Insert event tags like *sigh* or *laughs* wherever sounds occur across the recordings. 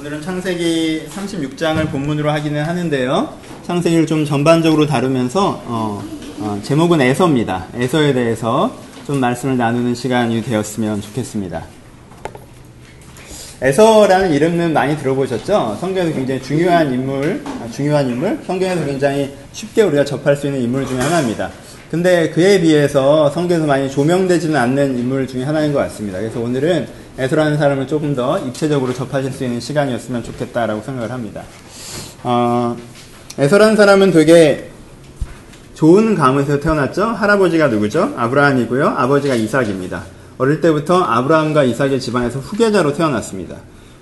오늘은 창세기 36장을 본문으로 하기는 하는데요. 창세기를 좀 전반적으로 다루면서 어, 어, 제목은 에서입니다. 에서에 대해서 좀 말씀을 나누는 시간이 되었으면 좋겠습니다. 에서라는 이름은 많이 들어보셨죠? 성경에서 굉장히 중요한 인물, 아, 중요한 인물, 성경에서 굉장히 쉽게 우리가 접할 수 있는 인물 중에 하나입니다. 근데 그에 비해서 성경에서 많이 조명되지는 않는 인물 중에 하나인 것 같습니다. 그래서 오늘은 에서라는 사람을 조금 더 입체적으로 접하실 수 있는 시간이었으면 좋겠다라고 생각을 합니다. 어, 에서라는 사람은 되게 좋은 가문에서 태어났죠. 할아버지가 누구죠? 아브라함이고요. 아버지가 이삭입니다. 어릴 때부터 아브라함과 이삭의 집안에서 후계자로 태어났습니다.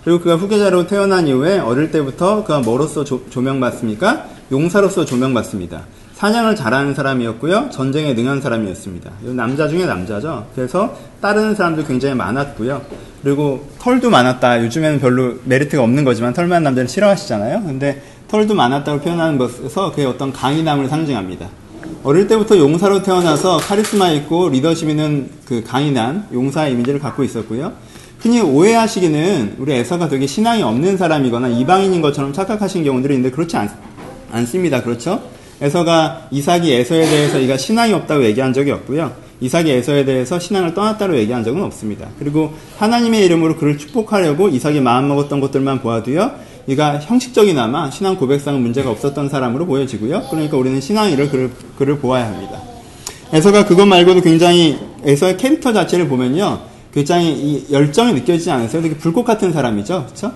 그리고 그가 후계자로 태어난 이후에 어릴 때부터 그가 뭐로서 조, 조명받습니까? 용사로서 조명받습니다. 사냥을 잘하는 사람이었고요. 전쟁에 능한 사람이었습니다. 남자 중에 남자죠. 그래서 따르는 사람도 굉장히 많았고요. 그리고 털도 많았다. 요즘에는 별로 메리트가 없는 거지만 털 많은 남자를 싫어하시잖아요. 근데 털도 많았다고 표현하는 것에서 그의 어떤 강인함을 상징합니다. 어릴 때부터 용사로 태어나서 카리스마 있고 리더십 있는 그 강인한 용사의 이미지를 갖고 있었고요. 흔히 오해하시기는 우리 에서가 되게 신앙이 없는 사람이거나 이방인인 것처럼 착각하신 경우들이 있는데 그렇지 않, 않습니다. 그렇죠? 에서가 이삭이 에서에 대해서 이가 신앙이 없다고 얘기한 적이 없고요. 이삭이 에서에 대해서 신앙을 떠났다고 얘기한 적은 없습니다. 그리고 하나님의 이름으로 그를 축복하려고 이삭이 마음먹었던 것들만 보아도요. 이가 형식적이나마 신앙 고백상은 문제가 없었던 사람으로 보여지고요. 그러니까 우리는 신앙이를 그를, 그를 보아야 합니다. 에서가 그것 말고도 굉장히 에서의 캐릭터 자체를 보면요. 굉장히 열정이 느껴지지 않으세요? 되게 불꽃 같은 사람이죠. 그렇죠?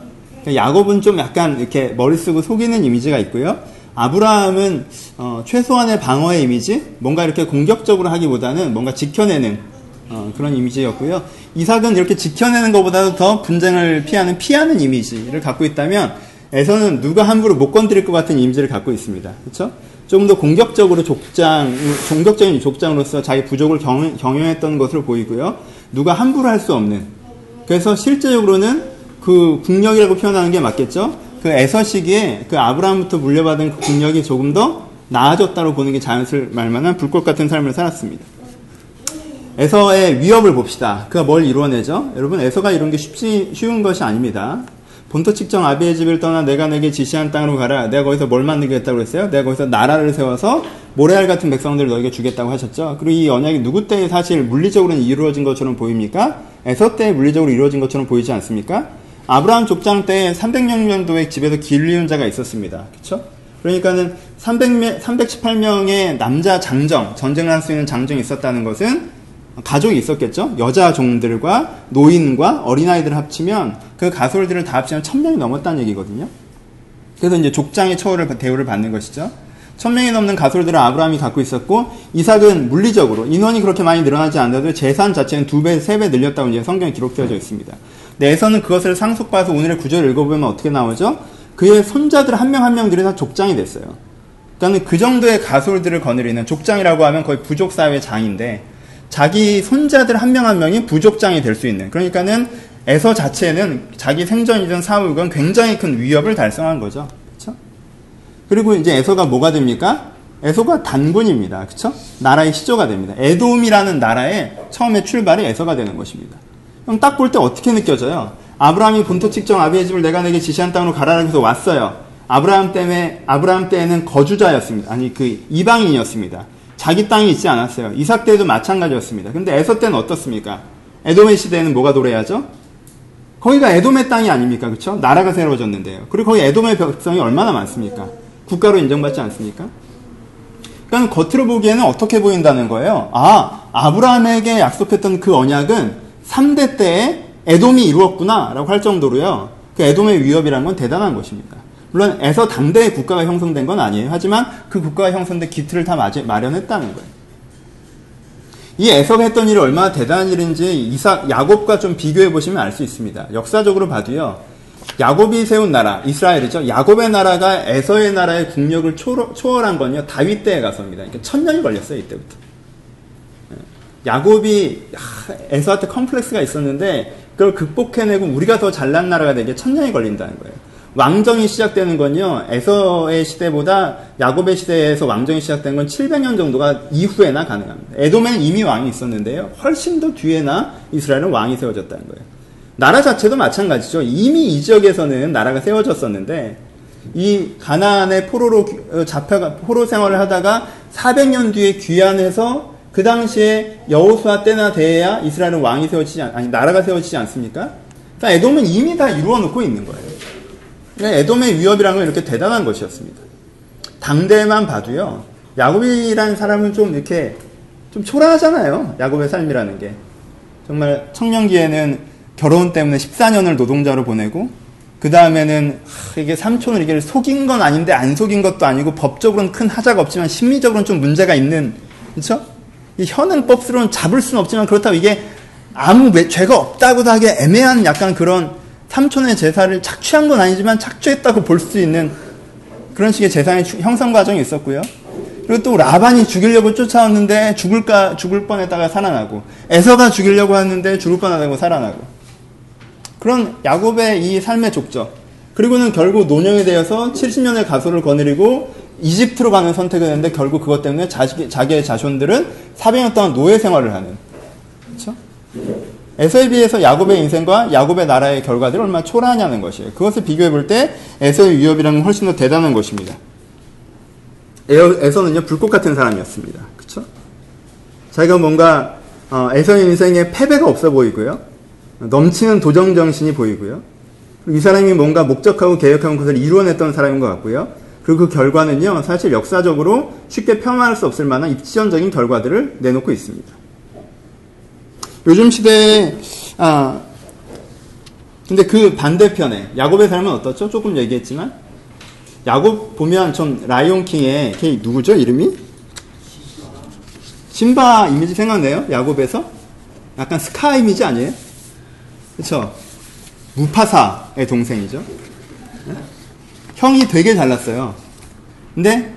야곱은 좀 약간 이렇게 머리 쓰고 속이는 이미지가 있고요. 아브라함은 어, 최소한의 방어의 이미지, 뭔가 이렇게 공격적으로 하기보다는 뭔가 지켜내는 어, 그런 이미지였고요. 이삭은 이렇게 지켜내는 것보다도 더 분쟁을 피하는 피하는 이미지를 갖고 있다면 에서는 누가 함부로 못 건드릴 것 같은 이미지를 갖고 있습니다. 그렇죠? 조금 더 공격적으로 족장, 공격적인 족장으로서 자기 부족을 경, 경영했던 것으로 보이고요. 누가 함부로 할 수 없는. 그래서 실제적으로는 그 국력이라고 표현하는 게 맞겠죠? 그 에서 시기에 그 아브라함부터 물려받은 그 국력이 조금 더 나아졌다고 보는 게 자연스러울 말만한 불꽃 같은 삶을 살았습니다. 에서의 위협을 봅시다. 그가 뭘 이루어내죠? 여러분, 에서가 이룬 게 쉽지, 쉬운 것이 아닙니다. 본토 측정 아비의 집을 떠나 내가 내게 지시한 땅으로 가라. 내가 거기서 뭘 만들겠다고 그랬어요? 내가 거기서 나라를 세워서 모래알 같은 백성들을 너에게 주겠다고 하셨죠. 그리고 이 언약이 누구 때에 사실 물리적으로는 이루어진 것처럼 보입니까? 에서 때에 물리적으로 이루어진 것처럼 보이지 않습니까? 아브라함 족장 때 300년도에 집에서 길리운 자가 있었습니다. 그렇죠? 그러니까는 300명, 318명의 남자 장정, 전쟁을 할 수 있는 장정이 있었다는 것은 가족이 있었겠죠? 여자 종들과 노인과 어린아이들을 합치면 그 가솔들을 다 합치면 1000명이 넘었다는 얘기거든요. 그래서 이제 족장의 처우를, 대우를 받는 것이죠. 1000명이 넘는 가솔들을 아브라함이 갖고 있었고, 이삭은 물리적으로, 인원이 그렇게 많이 늘어나지 않아도 재산 자체는 두 배, 세 배 늘렸다고 이제 성경에 기록되어져 있습니다. 내에서는 그것을 상속받아서 오늘의 구절을 읽어보면 어떻게 나오죠? 그의 손자들 한 명 한 명들이 다 족장이 됐어요. 그러니까 그 정도의 가솔들을 거느리는 족장이라고 하면 거의 부족 사회 장인데 자기 손자들 한 명한 명이 부족장이 될 수 있는 그러니까는 에서 자체는 자기 생전이든 사후건 굉장히 큰 위협을 달성한 거죠. 그렇죠? 그리고 이제 에서가 뭐가 됩니까? 에서가 단군입니다. 그렇죠? 나라의 시조가 됩니다. 에돔이라는 나라의 처음에 출발이 에서가 되는 것입니다. 그럼 딱 볼 때 어떻게 느껴져요? 아브라함이 본토 측정 아비의 집을 내가 내게 지시한 땅으로 가라라고 해서 왔어요. 아브라함 때문에 아브라함 때에는 거주자였습니다. 아니 그 이방인이었습니다. 자기 땅이 있지 않았어요. 이삭 때도 마찬가지였습니다. 근데 에서 때는 어떻습니까? 에돔의 시대에는 뭐가 도래하죠? 거기가 에돔의 땅이 아닙니까? 그렇죠? 나라가 새로워졌는데요. 그리고 거기 에돔의 백성이 얼마나 많습니까? 국가로 인정받지 않습니까? 그러니까 겉으로 보기에는 어떻게 보인다는 거예요? 아, 아브라함에게 약속했던 그 언약은 3대 때에 에돔이 이루었구나 라고 할 정도로요. 그 에돔의 위협이라는 건 대단한 것입니다. 물론 에서 당대의 국가가 형성된 건 아니에요. 하지만 그 국가가 형성된 기틀을 다 마련했다는 거예요. 이 에서가 했던 일이 얼마나 대단한 일인지 이삭 야곱과 좀 비교해 보시면 알 수 있습니다. 역사적으로 봐도요. 야곱이 세운 나라 이스라엘이죠. 야곱의 나라가 에서의 나라의 국력을 초월한 건요. 다윗 때에 가서입니다. 그러니까 천년이 걸렸어요. 이때부터. 야곱이 에서한테 컴플렉스가 있었는데 그걸 극복해내고 우리가 더 잘난 나라가 되게 천년이 걸린다는 거예요. 왕정이 시작되는 건요, 에서의 시대보다 야곱의 시대에서 왕정이 시작된 건 700년 정도가 이후에나 가능합니다. 에돔에는 이미 왕이 있었는데요, 훨씬 더 뒤에나 이스라엘은 왕이 세워졌다는 거예요. 나라 자체도 마찬가지죠. 이미 이 지역에서는 나라가 세워졌었는데 이 가나안의 포로로 어, 잡혀가 포로 생활을 하다가 400년 뒤에 귀환해서 그 당시에 여호수아 때나 돼야 이스라엘은 왕이 세워지지 않, 아니 나라가 세워지지 않습니까? 그러니까 에돔은 이미 다 이루어 놓고 있는 거예요. 그러니까 에돔의 위협이라는 건 이렇게 대단한 것이었습니다. 당대만 봐도요. 야곱이라는 사람은 좀 이렇게 좀 초라하잖아요. 야곱의 삶이라는 게. 정말 청년기에는 결혼 때문에 14년을 노동자로 보내고 그 다음에는 이게 삼촌을 이게 속인 건 아닌데 안 속인 것도 아니고 법적으로는 큰 하자가 없지만 심리적으로는 좀 문제가 있는 그렇죠? 이 현행법스러운 잡을 수는 없지만 그렇다고 이게 아무 죄가 없다고도 하기에 애매한 약간 그런 삼촌의 제사를 착취한 건 아니지만 착취했다고 볼 수 있는 그런 식의 재산의 형성 과정이 있었고요. 그리고 또 라반이 죽이려고 쫓아왔는데 죽을까 죽을 뻔했다가 살아나고 에서가 죽이려고 했는데 죽을 뻔하다고 살아나고 그런 야곱의 이 삶의 족적. 그리고는 결국 노령이 되어서 70년의 가소를 거느리고 이집트로 가는 선택을 했는데 결국 그것 때문에 자기, 자기의 자손들은 400년 동안 노예 생활을 하는. 그렇죠? 에서에 비해서 야곱의 인생과 야곱의 나라의 결과들이 얼마나 초라하냐는 것이에요. 그것을 비교해 볼 때 에서의 위협이라는 건 훨씬 더 대단한 것입니다. 에서는요 불꽃 같은 사람이었습니다. 그렇죠? 자기가 뭔가 어, 에서의 인생에 패배가 없어 보이고요. 넘치는 도정 정신이 보이고요. 이 사람이 뭔가 목적하고 계획한 것을 이루어냈던 사람인 것 같고요. 그리고 그 결과는요, 사실 역사적으로 쉽게 폄하할 수 없을 만한 입지전적인 결과들을 내놓고 있습니다. 요즘 시대에, 아, 근데 그 반대편에, 야곱의 삶은 어떻죠? 조금 얘기했지만, 야곱 보면 전 라이온킹의, 걔 누구죠? 이름이? 신바 이미지 생각나요? 야곱에서? 약간 스카 이미지 아니에요? 그쵸? 무파사의 동생이죠. 형이 되게 잘났어요. 근데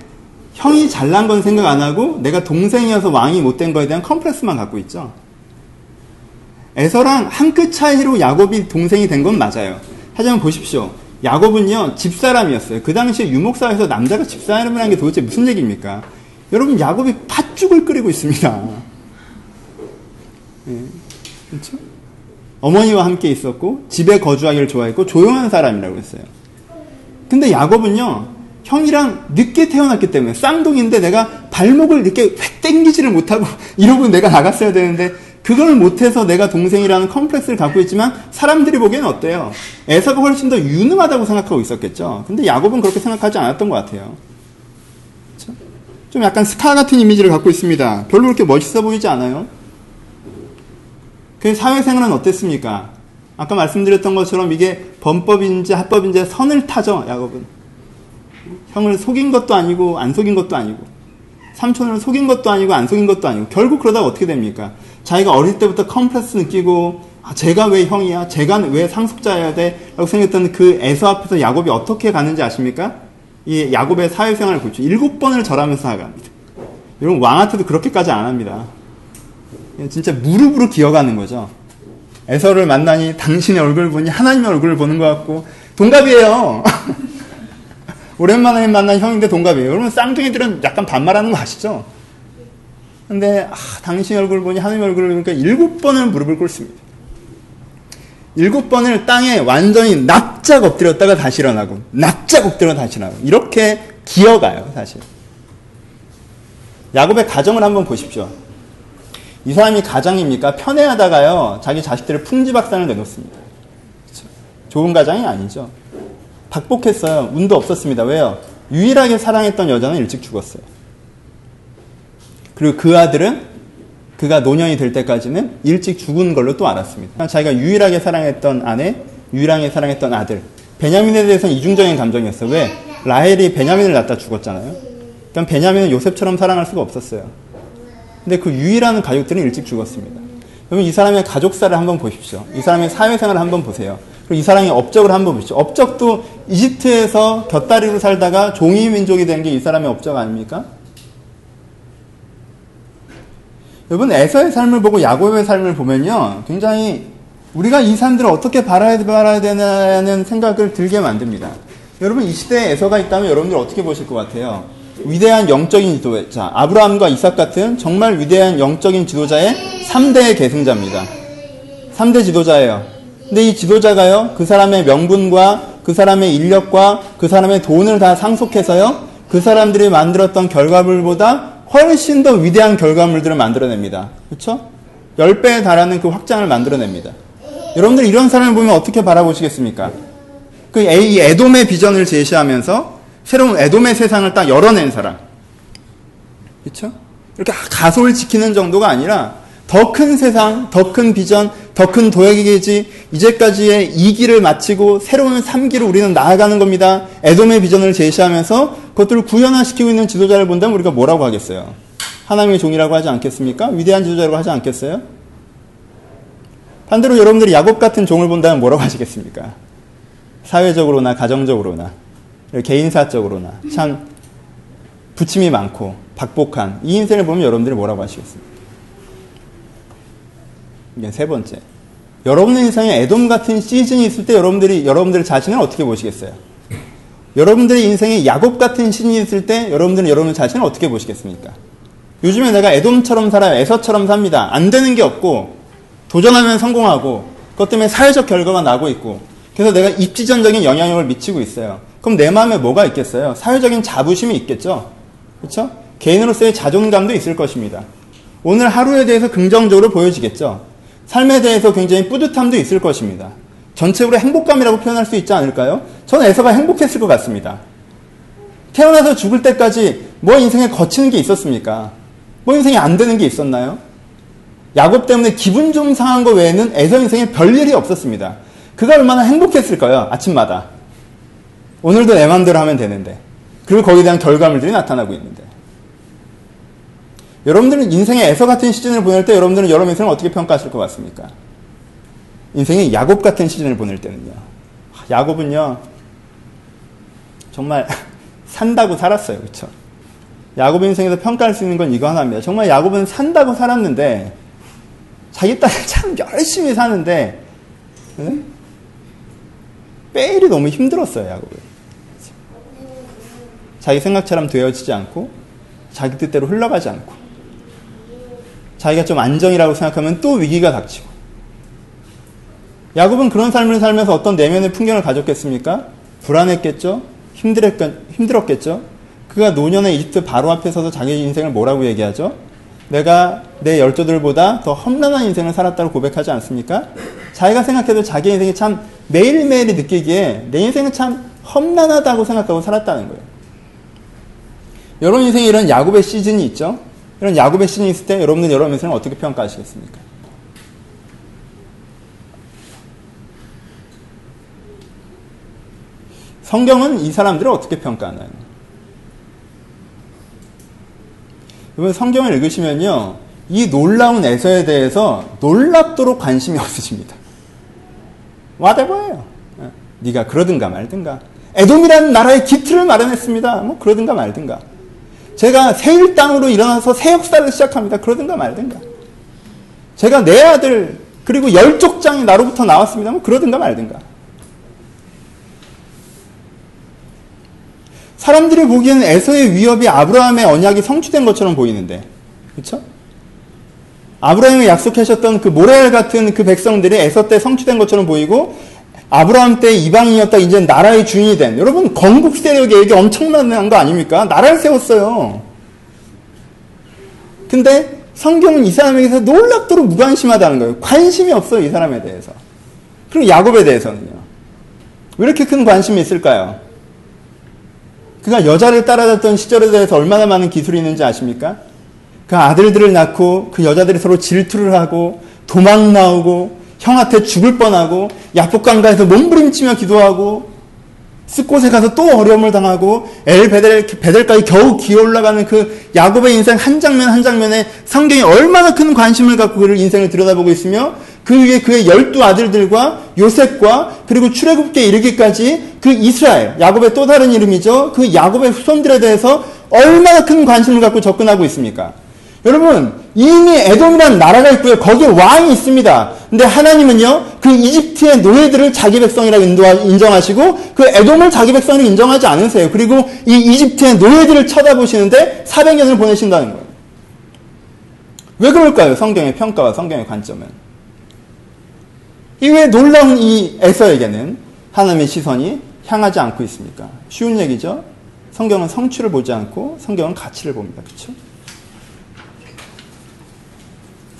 형이 잘난 건 생각 안 하고 내가 동생이어서 왕이 못 된 거에 대한 컴플렉스만 갖고 있죠. 에서랑 한 끗 차이로 야곱이 동생이 된 건 맞아요. 하지만 보십시오. 야곱은요, 집사람이었어요. 그 당시에 유목사에서 남자가 집사람이라는 게 도대체 무슨 얘기입니까? 여러분, 야곱이 팥죽을 끓이고 있습니다. 네, 그렇죠? 어머니와 함께 있었고 집에 거주하기를 좋아했고 조용한 사람이라고 했어요. 근데 야곱은요. 형이랑 늦게 태어났기 때문에 쌍둥이인데 내가 발목을 이렇게 획 땡기지를 못하고 *laughs* 이러고 내가 나갔어야 되는데 그걸 못해서 내가 동생이라는 컴플렉스를 갖고 있지만 사람들이 보기에는 어때요? 에서가 훨씬 더 유능하다고 생각하고 있었겠죠. 근데 야곱은 그렇게 생각하지 않았던 것 같아요. 좀 약간 스카 같은 이미지를 갖고 있습니다. 별로 그렇게 멋있어 보이지 않아요? 그 사회생활은 어땠습니까? 아까 말씀드렸던 것처럼 이게 범법인지 합법인지 선을 타죠, 야곱은. 형을 속인 것도 아니고 안 속인 것도 아니고 삼촌을 속인 것도 아니고 안 속인 것도 아니고 결국 그러다가 어떻게 됩니까? 자기가 어릴 때부터 컴플렉스 느끼고 아, 제가 왜 형이야? 제가 왜 상속자여야 돼? 라고 생각했던 그 애서 앞에서 야곱이 어떻게 가는지 아십니까? 이 야곱의 사회생활을 보죠. 일곱 번을 절하면서 나갑니다. 여러분 왕한테도 그렇게까지 안 합니다. 진짜 무릎으로 기어가는 거죠. 에서를 만나니 당신의 얼굴 보니 하나님의 얼굴을 보는 것 같고 동갑이에요. *laughs* 오랜만에 만난 형인데 동갑이에요. 여러분 쌍둥이들은 약간 반말하는 거 아시죠? 근데 아, 당신 얼굴 보니 하나님의 얼굴을 보니까 일곱 번을 무릎을 꿇습니다. 일곱 번을 땅에 완전히 납작 엎드렸다가 다시 일어나고 납작 엎드려 다시 일어나고 이렇게 기어가요 사실. 야곱의 가정을 한번 보십시오. 이 사람이 가장입니까? 편애하다가요, 자기 자식들을 풍지박산을 내놓습니다. 좋은 가장이 아니죠. 박복했어요. 운도 없었습니다. 왜요? 유일하게 사랑했던 여자는 일찍 죽었어요. 그리고 그 아들은 그가 노년이 될 때까지는 일찍 죽은 걸로 또 알았습니다. 자기가 유일하게 사랑했던 아내, 유일하게 사랑했던 아들. 베냐민에 대해서는 이중적인 감정이었어요. 왜? 라헬이 베냐민을 낳다 죽었잖아요. 그럼 베냐민은 요셉처럼 사랑할 수가 없었어요. 근데 그 유일한 가족들은 일찍 죽었습니다. 그러면 이 사람의 가족사를 한번 보십시오. 이 사람의 사회생활을 한번 보세요. 그리고 이 사람의 업적을 한번 보십시오. 업적도 이집트에서 곁다리로 살다가 종이 민족이 된 게 이 사람의 업적 아닙니까? 여러분 에서의 삶을 보고 야곱의 삶을 보면요. 굉장히 우리가 이 사람들을 어떻게 바라야, 바라야 되나는 생각을 들게 만듭니다. 여러분 이 시대에 에서가 있다면 여러분들 어떻게 보실 것 같아요? 위대한 영적인 지도자, 아브라함과 이삭 같은 정말 위대한 영적인 지도자의 3대 계승자입니다. 3대 지도자예요. 근데 이 지도자가요, 그 사람의 명분과 그 사람의 인력과 그 사람의 돈을 다 상속해서요, 그 사람들이 만들었던 결과물보다 훨씬 더 위대한 결과물들을 만들어냅니다. 그렇죠? 10배에 달하는 그 확장을 만들어냅니다. 여러분들 이런 사람을 보면 어떻게 바라보시겠습니까? 그이 에돔의 비전을 제시하면서 새로운 에돔의 세상을 딱 열어낸 사람. 그렇죠? 이렇게 가솔 지키는 정도가 아니라 더 큰 세상, 더 큰 비전, 더 큰 도약의 계지, 이제까지의 2기를 마치고 새로운 3기를 우리는 나아가는 겁니다. 에돔의 비전을 제시하면서 그것들을 구현화시키고 있는 지도자를 본다면 우리가 뭐라고 하겠어요? 하나님의 종이라고 하지 않겠습니까? 위대한 지도자라고 하지 않겠어요? 반대로 여러분들이 야곱 같은 종을 본다면 뭐라고 하시겠습니까? 사회적으로나 가정적으로나 개인사적으로나 참 부침이 많고 박복한 이 인생을 보면 여러분들이 뭐라고 하시겠습니까? 이게 세 번째. 여러분의 인생에 애돔 같은 시즌이 있을 때 여러분들이 여러분들 자신을 어떻게 보시겠어요? 여러분들의 인생에 야곱 같은 시즌이 있을 때 여러분들은 여러분 자신을 어떻게 보시겠습니까? 요즘에 내가 애돔처럼 살아요. 에서처럼 삽니다. 안 되는 게 없고 도전하면 성공하고 그것 때문에 사회적 결과가 나고 있고 그래서 내가 입지전적인 영향력을 미치고 있어요. 그럼 내 마음에 뭐가 있겠어요? 사회적인 자부심이 있겠죠? 그렇죠? 개인으로서의 자존감도 있을 것입니다. 오늘 하루에 대해서 긍정적으로 보여지겠죠? 삶에 대해서 굉장히 뿌듯함도 있을 것입니다. 전체적으로 행복감이라고 표현할 수 있지 않을까요? 저는 에서가 행복했을 것 같습니다. 태어나서 죽을 때까지 뭐 인생에 거치는 게 있었습니까? 뭐 인생에 안 되는 게 있었나요? 야곱 때문에 기분 좀 상한 거 외에는 에서 인생에 별일이 없었습니다. 그가 얼마나 행복했을까요? 아침마다. 오늘도 내 맘대로 하면 되는데. 그리고 거기에 대한 결과물들이 나타나고 있는데. 여러분들은 인생의 에서 같은 시즌을 보낼 때 여러분들은 여러분 인생을 어떻게 평가하실 것 같습니까? 인생의 야곱 같은 시즌을 보낼 때는요. 야곱은요. 정말 *laughs* 산다고 살았어요. 그렇죠? 야곱 인생에서 평가할 수 있는 건 이거 하나입니다. 정말 야곱은 산다고 살았는데 자기 딸 *laughs* 참 열심히 사는데 응? 빼일이 너무 힘들었어요. 야곱은. 자기 생각처럼 되어지지 않고 자기 뜻대로 흘러가지 않고 자기가 좀 안정이라고 생각하면 또 위기가 닥치고 야곱은 그런 삶을 살면서 어떤 내면의 풍경을 가졌겠습니까? 불안했겠죠? 힘들었겠 죠? 그가 노년의 이집트 바로 앞에 서서 자기 인생을 뭐라고 얘기하죠? 내가 내 열조들보다 더 험난한 인생을 살았다고 고백하지 않습니까? 자기가 생각해도 자기 인생이 참 매일매일이 느끼기에 내 인생은 참 험난하다고 생각하고 살았다는 거예요. 여러분 인생에 이런 야곱의 시즌이 있죠? 이런 야곱의 시즌이 있을 때 여러분은 여러분 인생을 어떻게 평가하시겠습니까? 성경은 이 사람들을 어떻게 평가하나요? 이번 성경을 읽으시면요. 이 놀라운 에서에 대해서 놀랍도록 관심이 *laughs* 없으십니다. 와대버예요. 네가 그러든가 말든가. 에돔이라는 나라의 기틀을 마련했습니다. 뭐 그러든가 말든가. 제가 세일 땅으로 일어나서 새 역사를 시작합니다. 그러든가 말든가. 제가 내 아들 그리고 열족장이 나로부터 나왔습니다. 뭐 그러든가 말든가. 사람들이 보기에는 에서의 위협이 아브라함의 언약이 성취된 것처럼 보이는데, 그렇죠? 아브라함이 약속하셨던 그 모래알 같은 그 백성들이 에서 때 성취된 것처럼 보이고 아브라함 때 이방인이었다 이제 나라의 주인이 된 여러분 건국 세력에게 엄청난 거 아닙니까? 나라를 세웠어요. 근데 성경은 이 사람에게서 놀랍도록 무관심하다는 거예요. 관심이 없어요 이 사람에 대해서. 그리고 야곱에 대해서는요. 왜 이렇게 큰 관심이 있을까요? 그가 여자를 따라다녔던 시절에 대해서 얼마나 많은 기술이 있는지 아십니까? 그 아들들을 낳고 그 여자들이 서로 질투를 하고 도망 나오고 형한테 죽을 뻔하고 야복강가에서 몸부림치며 기도하고 스곳에 가서 또 어려움을 당하고 엘 베델 베델까지 겨우 기어 올라가는 그 야곱의 인생 한 장면 한 장면에 성경이 얼마나 큰 관심을 갖고 그를 인생을 들여다보고 있으며 그 위에 그의 열두 아들들과 요셉과 그리고 출애굽기에 이르기까지 그 이스라엘 야곱의 또 다른 이름이죠 그 야곱의 후손들에 대해서 얼마나 큰 관심을 갖고 접근하고 있습니까? 여러분 이미 에돔이라는 나라가 있고요. 거기에 왕이 있습니다. 근데 하나님은요. 그 이집트의 노예들을 자기 백성이라고 인정하시고 그 에돔을 자기 백성으로 인정하지 않으세요. 그리고 이 이집트의 노예들을 쳐다보시는데 400년을 보내신다는 거예요. 왜 그럴까요? 성경의 평가와 성경의 관점은. 이 왜 놀라운 이 에서에게는 하나님의 시선이 향하지 않고 있습니까? 쉬운 얘기죠? 성경은 성취를 보지 않고 성경은 가치를 봅니다. 그렇죠?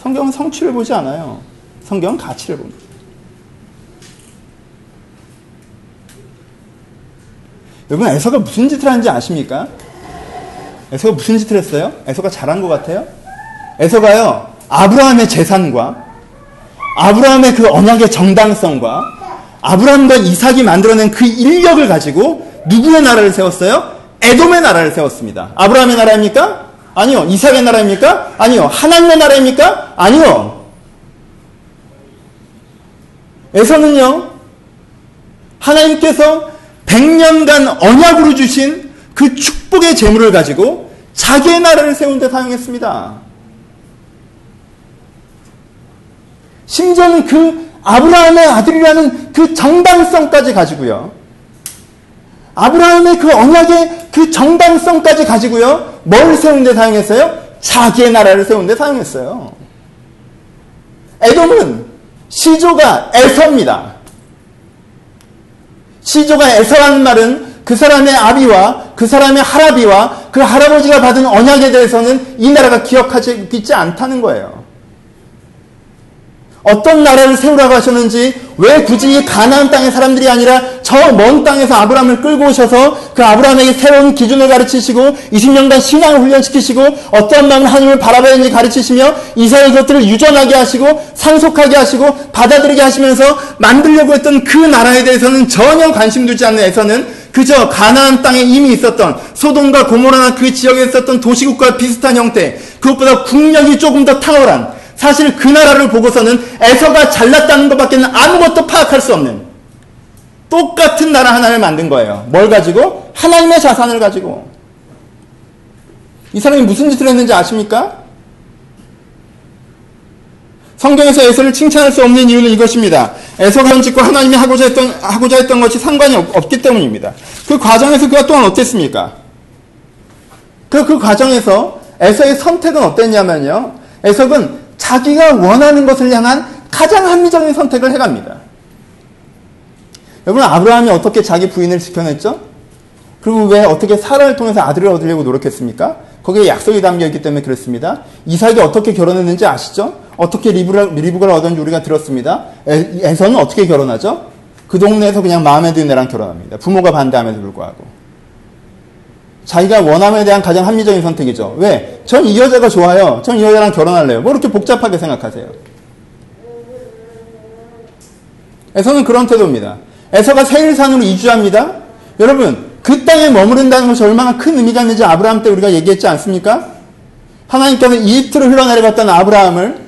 성경은 성취를 보지 않아요. 성경은 가치를 봅니다. 여러분 에서가 무슨 짓을 하는지 아십니까? 에서가 무슨 짓을 했어요? 에서가 잘한 것 같아요? 에서가요 아브라함의 재산과 아브라함의 그 언약의 정당성과 아브라함과 이삭이 만들어낸 그 인력을 가지고 누구의 나라를 세웠어요? 에돔의 나라를 세웠습니다. 아브라함의 나라입니까? 아니요. 이삭의 나라입니까? 아니요. 하나님의 나라입니까? 아니요. 에서는요, 하나님께서 100년간 언약으로 주신 그 축복의 재물을 가지고 자기의 나라를 세운 데 사용했습니다. 심지어는 그 아브라함의 아들이라는 그 정당성까지 가지고요. 아브라함의 그 언약의 그 정당성까지 가지고요. 뭘 세운 데 사용했어요? 자기의 나라를 세운 데 사용했어요. 에돔은 시조가 에서입니다. 시조가 에서라는 말은 그 사람의 아비와 그 사람의 할아비와 그 할아버지가 받은 언약에 대해서는 이 나라가 기억하지 있지 않다는 거예요. 어떤 나라를 세우라고 하셨는지 왜 굳이 가나안 땅의 사람들이 아니라 저 먼 땅에서 아브라함을 끌고 오셔서 그 아브라함에게 새로운 기준을 가르치시고 20년간 신앙을 훈련시키시고 어떠한 마음을 하나님을 바라봐야 하는지 가르치시며 이스라엘 것들을 유전하게 하시고 상속하게 하시고 받아들이게 하시면서 만들려고 했던 그 나라에 대해서는 전혀 관심 두지 않는 에서는 그저 가나안 땅에 이미 있었던 소돔과 고모라나 그 지역에 있었던 도시국과 비슷한 형태 그것보다 국력이 조금 더 탁월한 사실 그 나라를 보고서는 에서가 잘났다는 것밖에는 아무것도 파악할 수 없는 똑같은 나라 하나를 만든 거예요. 뭘 가지고? 하나님의 자산을 가지고. 이 사람이 무슨 짓을 했는지 아십니까? 성경에서 에서를 칭찬할 수 없는 이유는 이것입니다. 에서가 짓고 하나님이 하고자 했던, 하고자 했던 것이 상관이 없, 기 때문입니다. 그 과정에서 그가 또한 어땠습니까? 그, 그 과정에서 에서의 선택은 어땠냐면요. 에서는 자기가 원하는 것을 향한 가장 합리적인 선택을 해갑니다. 여러분 아브라함이 어떻게 자기 부인을 지켜냈죠? 그리고 왜 어떻게 사라를 통해서 아들을 얻으려고 노력했습니까? 거기에 약속이 담겨 있기 때문에 그렇습니다. 이삭이 어떻게 결혼했는지 아시죠? 어떻게 리브가 얻었는지 우리가 들었습니다. 에 서는 어떻게 결혼하죠? 그 동네에서 그냥 마음에 드는 애랑 결혼합니다. 부모가 반대함에도 불구하고. 자기가 원함에 대한 가장 합리적인 선택이죠. 왜? 전 이 여자가 좋아요. 전 이 여자랑 결혼할래요. 뭐 이렇게 복잡하게 생각하세요. 에서는 그런 태도입니다. 에서가 세일산으로 이주합니다. 여러분, 그 땅에 머무른다는 것이 얼마나 큰 의미가 있는지 아브라함 때 우리가 얘기했지 않습니까? 하나님께서 이집트를 흘러내려갔던 아브라함을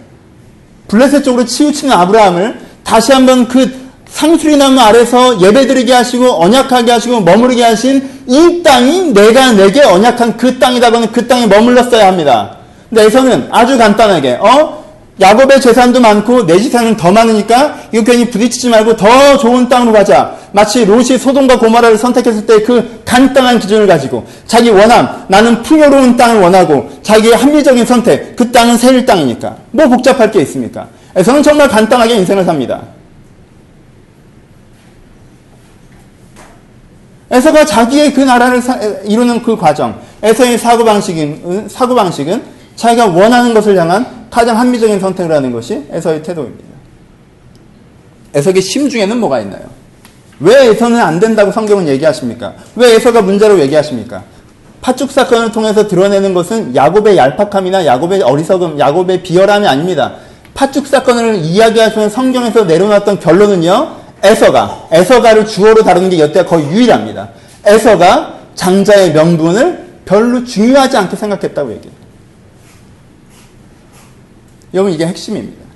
블레셋 쪽으로 치우치는 아브라함을 다시 한번 그 상수리나무 아래서 예배드리게 하시고 언약하게 하시고 머무르게 하신 이 땅이 내가 내게 언약한 그 땅이다고는 그 땅에 머물렀어야 합니다. 근데 에서는 아주 간단하게 어 야곱의 재산도 많고 내 재산은 더 많으니까 이거 괜히 부딪히지 말고 더 좋은 땅으로 가자. 마치 롯이 소돔과 고마라를 선택했을 때 그 간단한 기준을 가지고 자기 원함 나는 풍요로운 땅을 원하고 자기의 합리적인 선택 그 땅은 세일 땅이니까 뭐 복잡할 게 있습니까? 에서는 정말 간단하게 인생을 삽니다. 에서가 자기의 그 나라를 사, 이루는 그 과정, 에서의 사고방식은, 사고방식은 자기가 원하는 것을 향한 가장 합리적인 선택을 하는 것이 에서의 태도입니다. 에서의 심중에는 뭐가 있나요? 왜 에서는 안 된다고 성경은 얘기하십니까? 왜 에서가 문제로 얘기하십니까? 파축 사건을 통해서 드러내는 것은 야곱의 얄팍함이나 야곱의 어리석음, 야곱의 비열함이 아닙니다. 파축 사건을 이야기하시는 성경에서 내려놨던 결론은요, 에서가, 에서가를 주어로 다루는 게 여태 거의 유일합니다. 에서가 장자의 명분을 별로 중요하지 않게 생각했다고 얘기해요. 여러분, 이게 핵심입니다.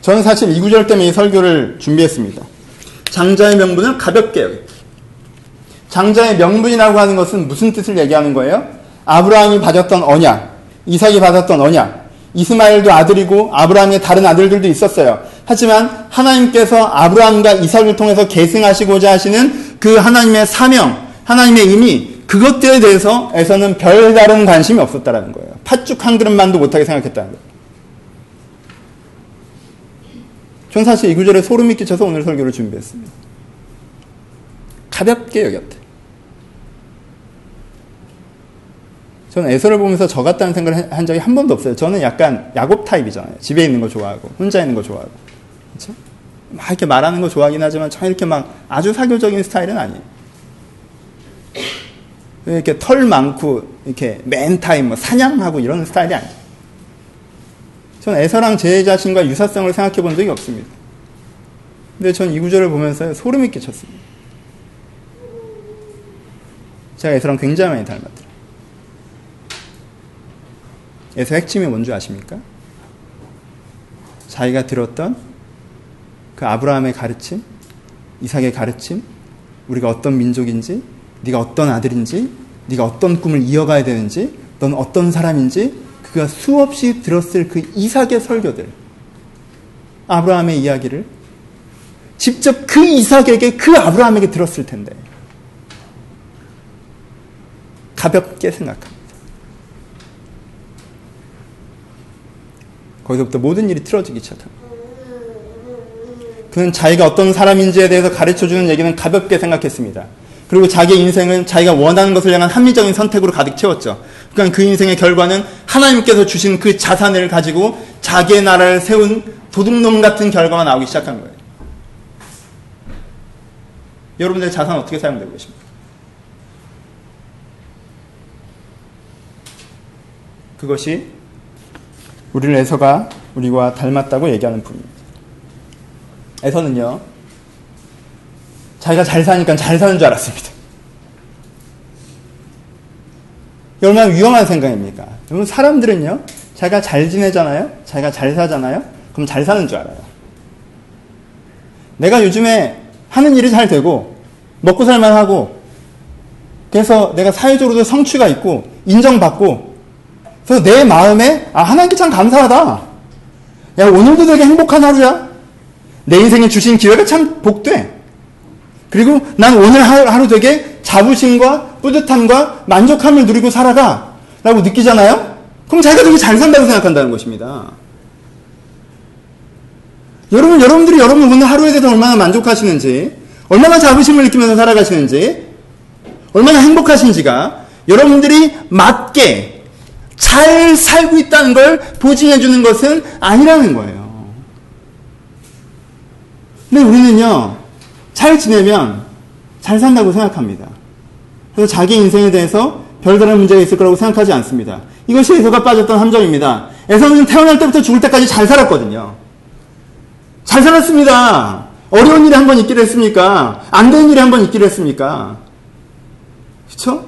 저는 사실 이 구절 때문에 이 설교를 준비했습니다. 장자의 명분을 가볍게 장자의 명분이라고 하는 것은 무슨 뜻을 얘기하는 거예요? 아브라함이 받았던 언약, 이삭이 받았던 언약, 이스마엘도 아들이고 아브라함의 다른 아들들도 있었어요. 하지만 하나님께서 아브라함과 이삭을 통해서 계승하시고자 하시는 그 하나님의 사명, 하나님의 의미, 그것들에 대해서에서는 별다른 관심이 없었다라는 거예요. 팥죽 한 그릇만도 못하게 생각했다는 거예요. 전 사실 이 구절에 소름이 끼쳐서 오늘 설교를 준비했습니다. 가볍게 여겼대. 저는 에서를 보면서 저 같다는 생각을 한 적이 한 번도 없어요. 저는 약간 야곱 타입이잖아요. 집에 있는 거 좋아하고, 혼자 있는 거 좋아하고. 그렇죠? 막 이렇게 말하는 거 좋아하긴 하지만 저 이렇게 막 아주 사교적인 스타일은 아니에요. 이렇게 털 많고 이렇게 맨 타임 뭐 사냥하고 이런 스타일이 아니에요. 전 에서랑 제 자신과 유사성을 생각해 본 적이 없습니다. 근데 전 이 구절을 보면서 소름이 끼쳤습니다. 제가 에서랑 굉장히 많이 닮았더라고요. 에서 핵심이 뭔지 아십니까? 자기가 들었던 그 아브라함의 가르침, 이삭의 가르침, 우리가 어떤 민족인지, 네가 어떤 아들인지, 네가 어떤 꿈을 이어가야 되는지, 넌 어떤 사람인지 그가 수없이 들었을 그 이삭의 설교들, 아브라함의 이야기를 직접 그 이삭에게 그 아브라함에게 들었을 텐데 가볍게 생각합니다. 거기서부터 모든 일이 틀어지기 시작합니다. 그는 자기가 어떤 사람인지에 대해서 가르쳐주는 얘기는 가볍게 생각했습니다. 그리고 자기 인생은 자기가 원하는 것을 향한 합리적인 선택으로 가득 채웠죠. 그러니까 그 인생의 결과는 하나님께서 주신 그 자산을 가지고 자기의 나라를 세운 도둑놈 같은 결과가 나오기 시작한 거예요. 여러분들의 자산 어떻게 사용되고 계십니까? 그것이 우리를 에서가 우리와 닮았다고 얘기하는 부분입니다. 에서는요, 자기가 잘 사니까 잘 사는 줄 알았습니다. 얼마나 위험한 생각입니까? 여러분, 사람들은요, 자기가 잘 지내잖아요? 자기가 잘 사잖아요? 그럼 잘 사는 줄 알아요. 내가 요즘에 하는 일이 잘 되고, 먹고 살만 하고, 그래서 내가 사회적으로도 성취가 있고, 인정받고, 그래서 내 마음에, 아, 하나님께 참 감사하다. 야, 오늘도 되게 행복한 하루야. 내 인생에 주신 기회가 참 복돼. 그리고 난 오늘 하루 되게 자부심과 뿌듯함과 만족함을 누리고 살아가. 라고 느끼잖아요? 그럼 자기가 되게 잘 산다고 생각한다는 것입니다. 여러분, 여러분들이 여러분 오늘 하루에 대해서 얼마나 만족하시는지, 얼마나 자부심을 느끼면서 살아가시는지, 얼마나 행복하신지가 여러분들이 맞게 잘 살고 있다는 걸 보증해 주는 것은 아니라는 거예요. 근데 우리는요, 잘 지내면 잘 산다고 생각합니다. 그래서 자기 인생에 대해서 별다른 문제가 있을 거라고 생각하지 않습니다. 이것이 에서가 빠졌던 함정입니다. 에서는 태어날 때부터 죽을 때까지 잘 살았거든요. 잘 살았습니다. 어려운 일이 한 번 있기로 했습니까? 안 되는 일이 한 번 있기로 했습니까? 그쵸?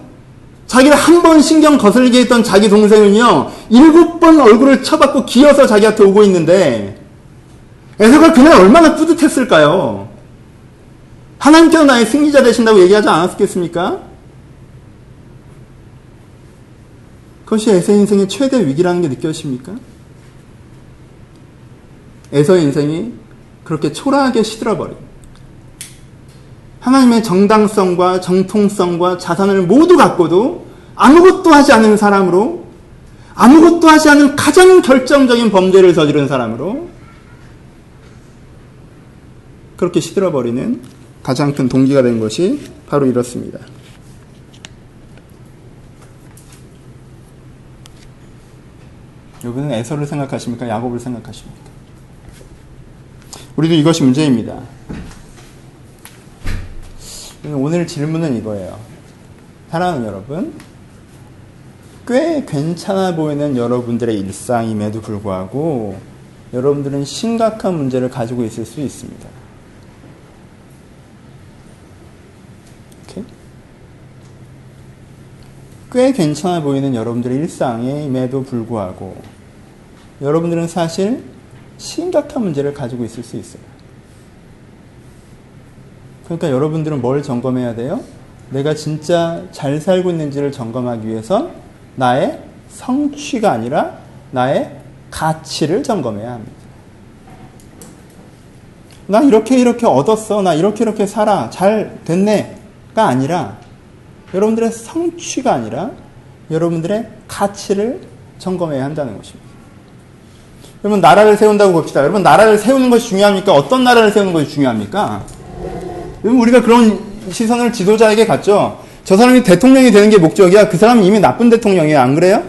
자기를 한 번 신경 거슬게 했던 자기 동생은요, 일곱 번 얼굴을 쳐받고 기어서 자기한테 오고 있는데, 에서가 그날 얼마나 뿌듯했을까요? 하나님께서 나의 승리자 되신다고 얘기하지 않았겠습니까? 그것이 에서의 인생의 최대 위기라는 게 느껴집니까? 에서의 인생이 그렇게 초라하게 시들어버린 하나님의 정당성과 정통성과 자산을 모두 갖고도 아무것도 하지 않은 사람으로 아무것도 하지 않은 가장 결정적인 범죄를 저지른 사람으로 그렇게 시들어버리는 가장 큰 동기가 된 것이 바로 이렇습니다. 여러분은 에서를 생각하십니까? 야곱을 생각하십니까? 우리도 이것이 문제입니다. 오늘 질문은 이거예요. 사랑하는 여러분, 꽤 괜찮아 보이는 여러분들의 일상임에도 불구하고 여러분들은 심각한 문제를 가지고 있을 수 있습니다. 꽤 괜찮아 보이는 여러분들의 일상임에도 불구하고 여러분들은 사실 심각한 문제를 가지고 있을 수 있어요. 그러니까 여러분들은 뭘 점검해야 돼요? 내가 진짜 잘 살고 있는지를 점검하기 위해선 나의 성취가 아니라 나의 가치를 점검해야 합니다. 나 이렇게 이렇게 얻었어. 나 이렇게 이렇게 살아. 잘 됐네 가 아니라 여러분들의 성취가 아니라 여러분들의 가치를 점검해야 한다는 것입니다. 여러분 나라를 세운다고 봅시다. 여러분 나라를 세우는 것이 중요합니까? 어떤 나라를 세우는 것이 중요합니까? 여러분 우리가 그런 시선을 지도자에게 갖죠. 저 사람이 대통령이 되는 게 목적이야. 그 사람은 이미 나쁜 대통령이에요. 안 그래요?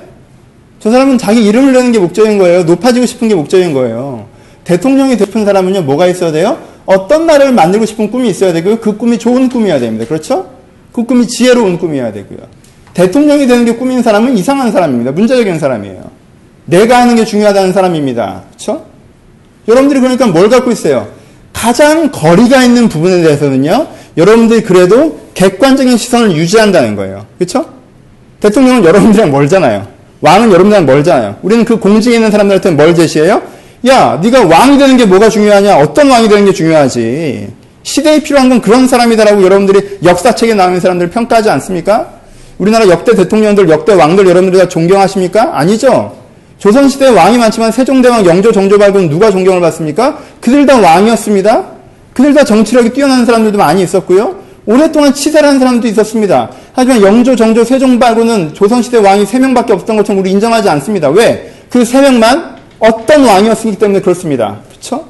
저 사람은 자기 이름을 내는 게 목적인 거예요. 높아지고 싶은 게 목적인 거예요. 대통령이 되는 사람은요, 뭐가 있어야 돼요? 어떤 나라를 만들고 싶은 꿈이 있어야 되고요. 그 꿈이 좋은 꿈이어야 됩니다. 그렇죠? 그 꿈이 지혜로운 꿈이어야 되고요. 대통령이 되는 게 꿈인 사람은 이상한 사람입니다. 문제적인 사람이에요. 내가 하는 게 중요하다는 사람입니다. 그렇죠? 여러분들이 그러니까 뭘 갖고 있어요? 가장 거리가 있는 부분에 대해서는요. 여러분들이 그래도 객관적인 시선을 유지한다는 거예요. 그렇죠? 대통령은 여러분들이랑 멀잖아요. 왕은 여러분들이랑 멀잖아요. 우리는 그 공직에 있는 사람들한테 뭘 제시해요? 야, 네가 왕이 되는 게 뭐가 중요하냐? 어떤 왕이 되는 게 중요하지? 시대에 필요한 건 그런 사람이다라고 여러분들이 역사책에 나오는 사람들을 평가하지 않습니까? 우리나라 역대 대통령들, 역대 왕들 여러분들이 다 존경하십니까? 아니죠. 조선시대 왕이 많지만 세종대왕, 영조, 정조 말고는 누가 존경을 받습니까? 그들 다 왕이었습니다. 그들 다 정치력이 뛰어난 사람들도 많이 있었고요. 오랫동안 치사라는 사람도 있었습니다. 하지만 영조, 정조, 세종 말고는 조선시대 왕이 3명밖에 없었던 것처럼 우리 인정하지 않습니다. 왜? 그 3명만 어떤 왕이었기 때문에 그렇습니다. 그렇죠?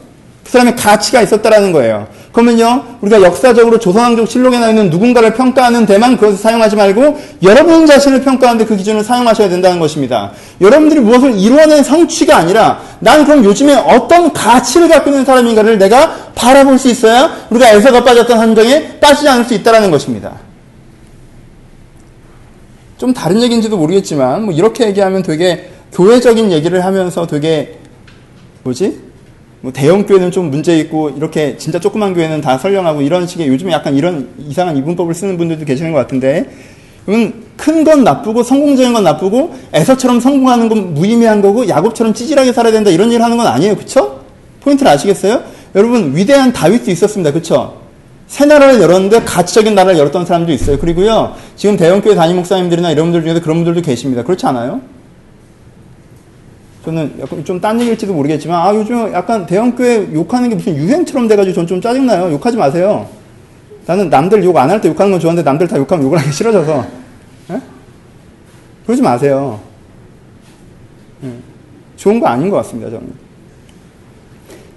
그 사람의 가치가 있었다라는 거예요. 그러면요, 우리가 역사적으로 조선왕조 실록에 나 있는 누군가를 평가하는 데만 그것을 사용하지 말고 여러분 자신을 평가하는데 그 기준을 사용하셔야 된다는 것입니다. 여러분들이 무엇을 이루어낸 성취가 아니라 난 그럼 요즘에 어떤 가치를 갖고 있는 사람인가를 내가 바라볼 수 있어야 우리가 에서가 빠졌던 함정에 빠지지 않을 수 있다는 것입니다. 좀 다른 얘기인지도 모르겠지만 뭐 이렇게 얘기하면 되게 교회적인 얘기를 하면서 되게 뭐지? 뭐 대형 교회는 좀 문제 있고 이렇게 진짜 조그만 교회는 다 선량하고 이런 식의 요즘에 약간 이런 이상한 이분법을 쓰는 분들도 계시는 것 같은데 큰 건 나쁘고 성공적인 건 나쁘고 에서처럼 성공하는 건 무의미한 거고 야곱처럼 찌질하게 살아야 된다 이런 일을 하는 건 아니에요. 그쵸? 포인트를 아시겠어요? 여러분 위대한 다윗도 있었습니다. 그쵸? 새 나라를 열었는데 가치적인 나라를 열었던 사람도 있어요. 그리고요 지금 대형교회 담임 목사님들이나 이런 분들 중에서 그런 분들도 계십니다. 그렇지 않아요? 저는 약간 좀 딴 얘기일지도 모르겠지만, 아, 요즘 약간 대형교회 욕하는 게 무슨 유행처럼 돼가지고 전 좀 짜증나요. 욕하지 마세요. 나는 남들 욕 안 할 때 욕하는 건 좋아하는데 남들 다 욕하면 욕을 하기 싫어져서. 에? 예? 그러지 마세요. 예. 좋은 거 아닌 것 같습니다, 저는.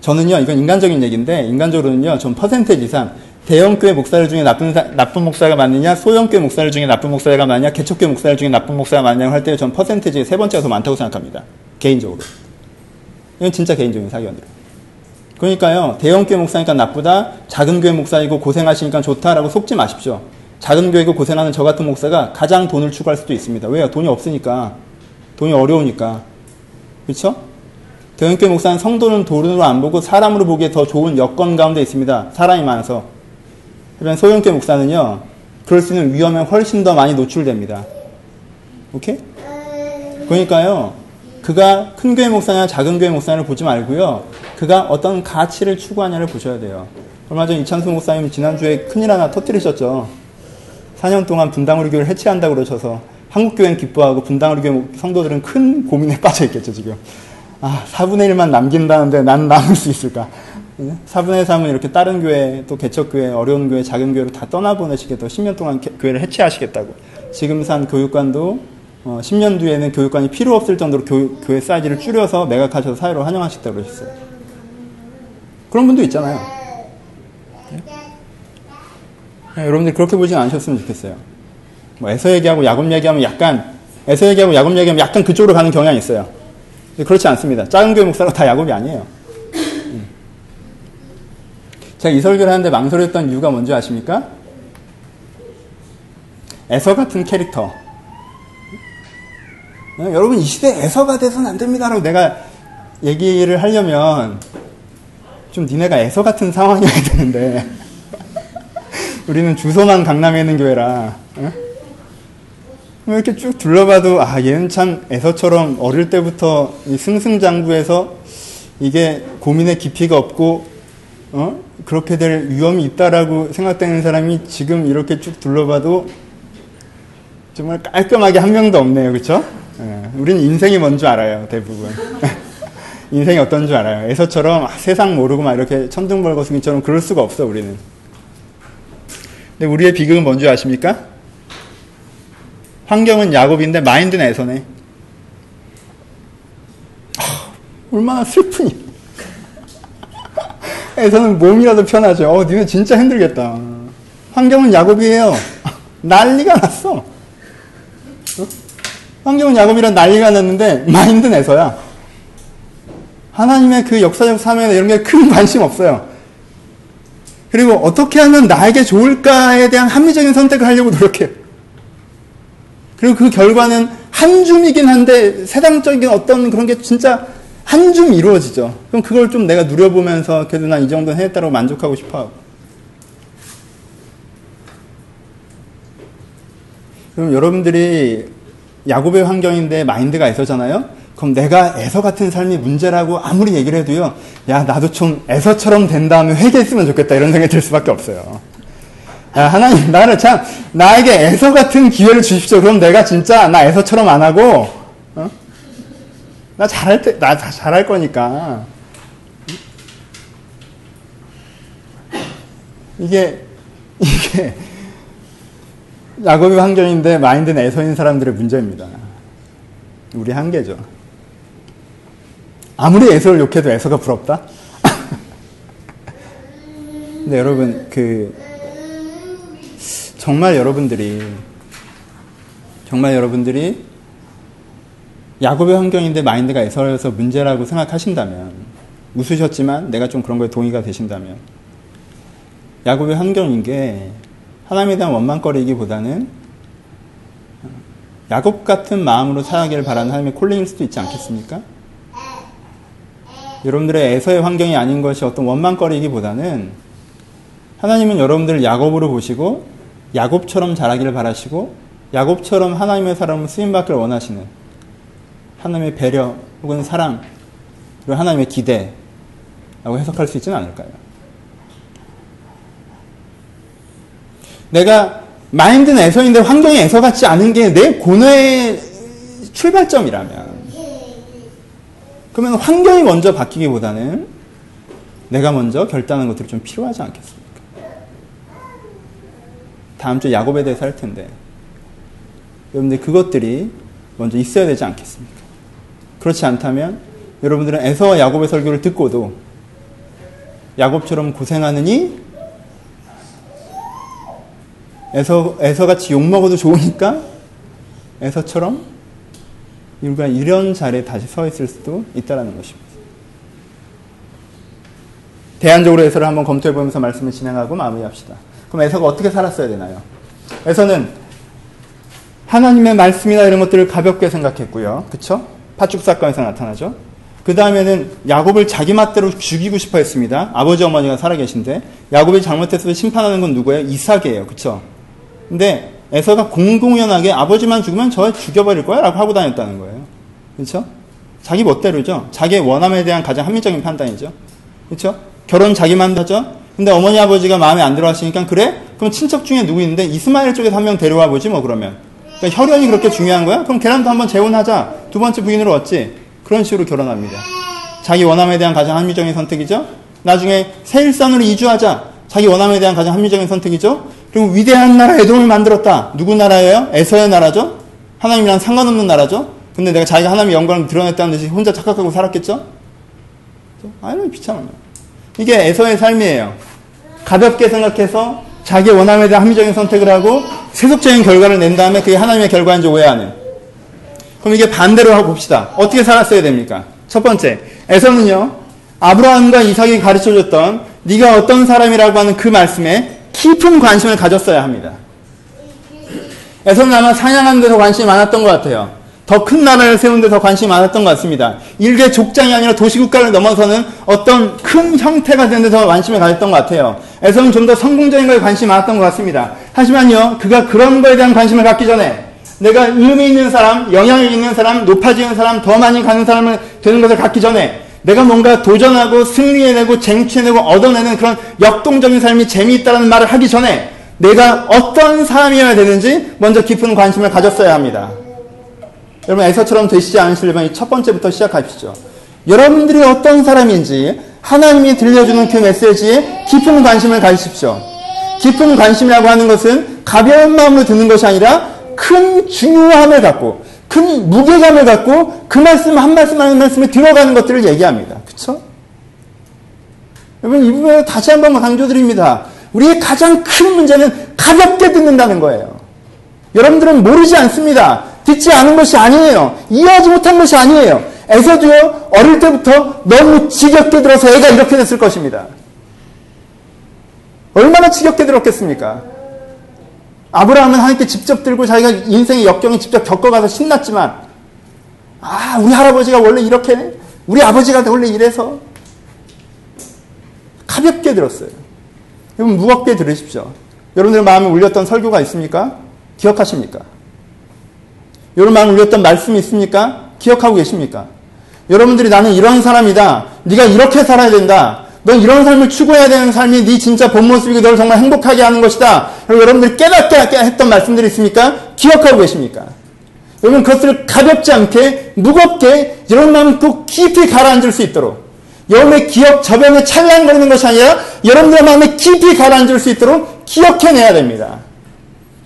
저는요, 이건 인간적인 얘기인데, 인간적으로는요, 전 퍼센테이지 상 대형교회 목사들 중에 나쁜, 나쁜 목사가 맞느냐, 소형교회 목사들 중에 나쁜 목사가 맞느냐, 개척교회 목사들 중에 나쁜 목사가 맞느냐 할 때 전 퍼센테이지 세 번째가 더 많다고 생각합니다. 개인적으로. 이건 진짜 개인적인 사견이에요. 그러니까요, 대형 교회 목사니까 나쁘다, 작은 교회 목사이고 고생하시니까 좋다라고 속지 마십시오. 작은 교회고 고생하는 저 같은 목사가 가장 돈을 추구할 수도 있습니다. 왜요? 돈이 없으니까. 돈이 어려우니까. 그렇죠? 대형 교회 목사는 성도는 돈으로 안 보고 사람으로 보기에 더 좋은 여건 가운데 있습니다. 사람이 많아서. 하지만 소형 교회 목사는요, 그럴 수 있는 위험에 훨씬 더 많이 노출됩니다. 오케이? 그러니까요, 그가 큰 교회 목사냐 작은 교회 목사냐를 보지 말고요. 그가 어떤 가치를 추구하냐를 보셔야 돼요. 얼마 전 이창수 목사님 지난주에 큰일 하나 터뜨리셨죠. 4년 동안 분당우리 교회를 해체한다고 그러셔서 한국교회는 기뻐하고 분당우리 교회 성도들은 큰 고민에 *laughs* 빠져 있겠죠, 지금. 아, 4분의 1만 남긴다는데 난 남을 수 있을까? 4분의 3은 이렇게 다른 교회, 또 개척교회, 어려운 교회, 작은 교회로 다 떠나보내시겠다고 10년 동안 교회를 해체하시겠다고. 지금 산 교육관도 어, 10년 뒤에는 교육관이 필요 없을 정도로 교, 교회 사이즈를 줄여서 매각하셔서 사회로 환영하시겠다고 그러셨어요. 그런 분도 있잖아요. 네? 네, 여러분들 그렇게 보진 않으셨으면 좋겠어요. 뭐 에서 얘기하고 야곱 얘기하면 약간 에서 얘기하고 야곱 얘기하면 약간 그쪽으로 가는 경향이 있어요. 그렇지 않습니다. 작은 교회 목사가 다 야곱이 아니에요. 음. 제가 이 설교를 하는데 망설였던 이유가 뭔지 아십니까? 에서 같은 캐릭터, 어, 여러분 이 시대에 애서가 돼서는 안 됩니다라고 내가 얘기를 하려면 좀 니네가 애서 같은 상황이어야 되는데 *laughs* 우리는 주소만 강남에 있는 교회라 어? 이렇게 쭉 둘러봐도 아 얘는 참 애서처럼 어릴 때부터 승승장구해서 이게 고민의 깊이가 없고 어? 그렇게 될 위험이 있다라고 생각되는 사람이 지금 이렇게 쭉 둘러봐도 정말 깔끔하게 한 명도 없네요, 그렇죠? 예, 우리는 인생이 뭔 줄 알아요, 대부분. *laughs* 인생이 어떤 줄 알아요. 에서처럼 세상 모르고 막 이렇게 천둥벌거숭이처럼 그럴 수가 없어, 우리는. 근데 우리의 비극은 뭔 줄 아십니까? 환경은 야곱인데 마인드는 에서네. 얼마나 슬프니. *laughs* 에서는 몸이라도 편하죠. 어, 니네 진짜 힘들겠다. 환경은 야곱이에요. *laughs* 난리가 났어. 어? 환경은 야곱이란 난리가 났는데 마인드는 에서야. 하나님의 그 역사적 사명이나 이런 게 큰 관심 없어요. 그리고 어떻게 하면 나에게 좋을까에 대한 합리적인 선택을 하려고 노력해요. 그리고 그 결과는 한 줌이긴 한데 세상적인 어떤 그런 게 진짜 한 줌 이루어지죠. 그럼 그걸 좀 내가 누려보면서 그래도 난 이 정도는 해냈다고 만족하고 싶어 하고. 그럼 여러분들이 야곱의 환경인데 마인드가 에서잖아요? 그럼 내가 에서 같은 삶이 문제라고 아무리 얘기를 해도요, 야, 나도 좀 에서처럼 된 다음에 회개했으면 좋겠다 이런 생각이 들 수밖에 없어요. 야, 하나님, 나를 참, 나에게 에서 같은 기회를 주십시오. 그럼 내가 진짜 나 에서처럼 안 하고, 어? 나 잘할 때, 나 잘할 거니까. 이게, 이게, 야곱의 환경인데 마인드는 에서인 사람들의 문제입니다. 우리 한계죠. 아무리 에서를 욕해도 에서가 부럽다? *laughs* 근데 여러분, 그, 정말 여러분들이, 정말 여러분들이 야곱의 환경인데 마인드가 에서여서 문제라고 생각하신다면, 웃으셨지만 내가 좀 그런 거에 동의가 되신다면, 야곱의 환경인 게 하나님에 대한 원망거리기보다는 야곱 같은 마음으로 살아가기를 바라는 하나님의 콜링일 수도 있지 않겠습니까? 여러분들의 에서의 환경이 아닌 것이 어떤 원망거리기보다는 하나님은 여러분들을 야곱으로 보시고 야곱처럼 자라기를 바라시고 야곱처럼 하나님의 사람을 쓰임받기를 원하시는 하나님의 배려 혹은 사랑 그리고 하나님의 기대라고 해석할 수 있지는 않을까요? 내가 마인드는 에서인데 환경이 에서 같지 않은 게 내 고뇌의 출발점이라면 그러면 환경이 먼저 바뀌기보다는 내가 먼저 결단하는 것들이 좀 필요하지 않겠습니까? 다음 주 야곱에 대해서 할 텐데 여러분들 그것들이 먼저 있어야 되지 않겠습니까? 그렇지 않다면 여러분들은 에서와 야곱의 설교를 듣고도 야곱처럼 고생하느니 에서, 에서같이 욕먹어도 좋으니까 에서처럼 우리가 이런 자리에 다시 서 있을 수도 있다는 것입니다. 대안적으로 에서를 한번 검토해 보면서 말씀을 진행하고 마무리합시다. 그럼 에서가 어떻게 살았어야 되나요? 에서는 하나님의 말씀이나 이런 것들을 가볍게 생각했고요. 그쵸? 파축 사건에서 나타나죠. 그 다음에는 야곱을 자기 맛대로 죽이고 싶어 했습니다. 아버지 어머니가 살아계신데 야곱이 잘못했을 때 심판하는 건 누구예요? 이삭이에요. 그쵸? 근데 에서가 공공연하게 아버지만 죽으면 저 죽여버릴 거야 라고 하고 다녔다는 거예요. 그렇죠? 자기 멋대로죠. 자기의 원함에 대한 가장 합리적인 판단이죠. 그렇죠? 결혼 자기만 하죠. 근데 어머니 아버지가 마음에 안 들어 하시니까 그래? 그럼 친척 중에 누구 있는데 이스마엘 쪽에서 한 명 데려와 보지 뭐 그러면. 그러니까 혈연이 그렇게 중요한 거야? 그럼 걔랑도 한번 재혼하자. 두 번째 부인으로 얻지. 그런 식으로 결혼합니다. 자기 원함에 대한 가장 합리적인 선택이죠. 나중에 세일산으로 이주하자. 자기 원함에 대한 가장 합리적인 선택이죠. 그리고 위대한 나라 에돔을 만들었다. 누구 나라예요? 에서의 나라죠? 하나님이랑 상관없는 나라죠? 근데 내가 자기가 하나님의 영광을 드러냈다는 듯이 혼자 착각하고 살았겠죠? 아유, 비참하네. 이게 에서의 삶이에요. 가볍게 생각해서 자기 원함에 대한 합리적인 선택을 하고 세속적인 결과를 낸 다음에 그게 하나님의 결과인지 오해하는. 그럼 이게 반대로 하고 봅시다. 어떻게 살았어야 됩니까? 첫 번째, 에서는요, 아브라함과 이삭이 가르쳐줬던 네가 어떤 사람이라고 하는 그 말씀에 깊은 관심을 가졌어야 합니다. 에서는 아마 사냥하는 데서 관심이 많았던 것 같아요. 더 큰 나라를 세우는 데서 관심이 많았던 것 같습니다. 일개 족장이 아니라 도시국가를 넘어서는 어떤 큰 형태가 되는 데서 관심을 가졌던 것 같아요. 에서는 좀 더 성공적인 거에 관심이 많았던 것 같습니다. 하지만요, 그가 그런 거에 대한 관심을 갖기 전에 내가 의미 있는 사람, 영향력 있는 사람, 높아지는 사람, 더 많이 가는 사람을 되는 것을 갖기 전에 내가 뭔가 도전하고 승리해내고 쟁취해내고 얻어내는 그런 역동적인 삶이 재미있다는 말을 하기 전에 내가 어떤 사람이어야 되는지 먼저 깊은 관심을 가졌어야 합니다. 여러분 에서처럼 되시지 않으시려면 첫 번째부터 시작하십시오. 여러분들이 어떤 사람인지 하나님이 들려주는 그 메시지에 깊은 관심을 가지십시오. 깊은 관심이라고 하는 것은 가벼운 마음으로 듣는 것이 아니라 큰 중요함을 갖고 큰 무게감을 갖고 그 말씀 한 말씀 한 말씀에 들어가는 것들을 얘기합니다. 그쵸? 여러분, 이 부분에 다시 한번 강조드립니다. 우리의 가장 큰 문제는 가볍게 듣는다는 거예요. 여러분들은 모르지 않습니다. 듣지 않은 것이 아니에요. 이해하지 못한 것이 아니에요. 에서도요, 어릴 때부터 너무 지겹게 들어서 애가 이렇게 됐을 것입니다. 얼마나 지겹게 들었겠습니까? 아브라함은 하나님께 직접 들고 자기가 인생의 역경을 직접 겪어가서 신났지만, 아, 우리 할아버지가 원래 이렇게, 우리 아버지가 원래 이래서, 가볍게 들었어요. 여러분, 무겁게 들으십시오. 여러분들 마음에 울렸던 설교가 있습니까? 기억하십니까? 여러분 마음에 울렸던 말씀이 있습니까? 기억하고 계십니까? 여러분들이 나는 이런 사람이다. 네가 이렇게 살아야 된다. 넌 이런 삶을 추구해야 되는 삶이 네 진짜 본 모습이고 널 정말 행복하게 하는 것이다. 여러분들이 깨닫게 했던 말씀들이 있습니까? 기억하고 계십니까? 여러분 그것들을 가볍지 않게 무겁게 여러분 마음 또 깊이 가라앉을 수 있도록 여러분의 기억 저변에 찰랑거리는 것이 아니라 여러분들의 마음에 깊이 가라앉을 수 있도록 기억해내야 됩니다.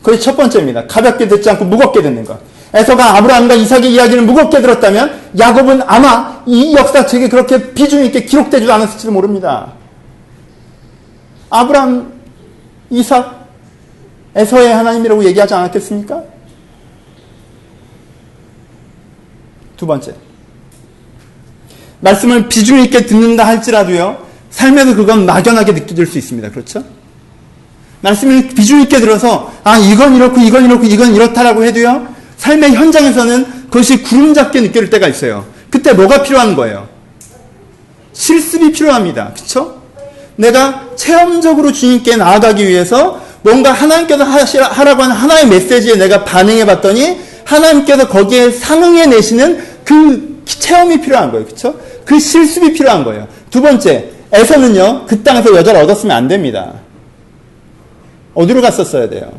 그게 첫 번째입니다. 가볍게 듣지 않고 무겁게 듣는 것. 에서가 아브라함과 이삭의 이야기를 무겁게 들었다면 야곱은 아마 이 역사책에 그렇게 비중 있게 기록되지도 않았을지도 모릅니다. 아브라함, 이삭, 에서의 하나님이라고 얘기하지 않았겠습니까? 두 번째. 말씀을 비중 있게 듣는다 할지라도요, 삶에서 그건 막연하게 느껴질 수 있습니다. 그렇죠? 말씀을 비중 있게 들어서, 아, 이건 이렇고, 이건 이렇고, 이건 이렇다라고 해도요, 삶의 현장에서는 그것이 구름 잡게 느껴질 때가 있어요. 그때 뭐가 필요한 거예요? 실습이 필요합니다. 그쵸? 내가 체험적으로 주님께 나아가기 위해서 뭔가 하나님께서 하라고 하는 하나의 메시지에 내가 반응해 봤더니 하나님께서 거기에 상응해 내시는 그 체험이 필요한 거예요. 그쵸? 그 실습이 필요한 거예요. 두 번째, 에서는요, 그 땅에서 여자를 얻었으면 안 됩니다. 어디로 갔었어야 돼요?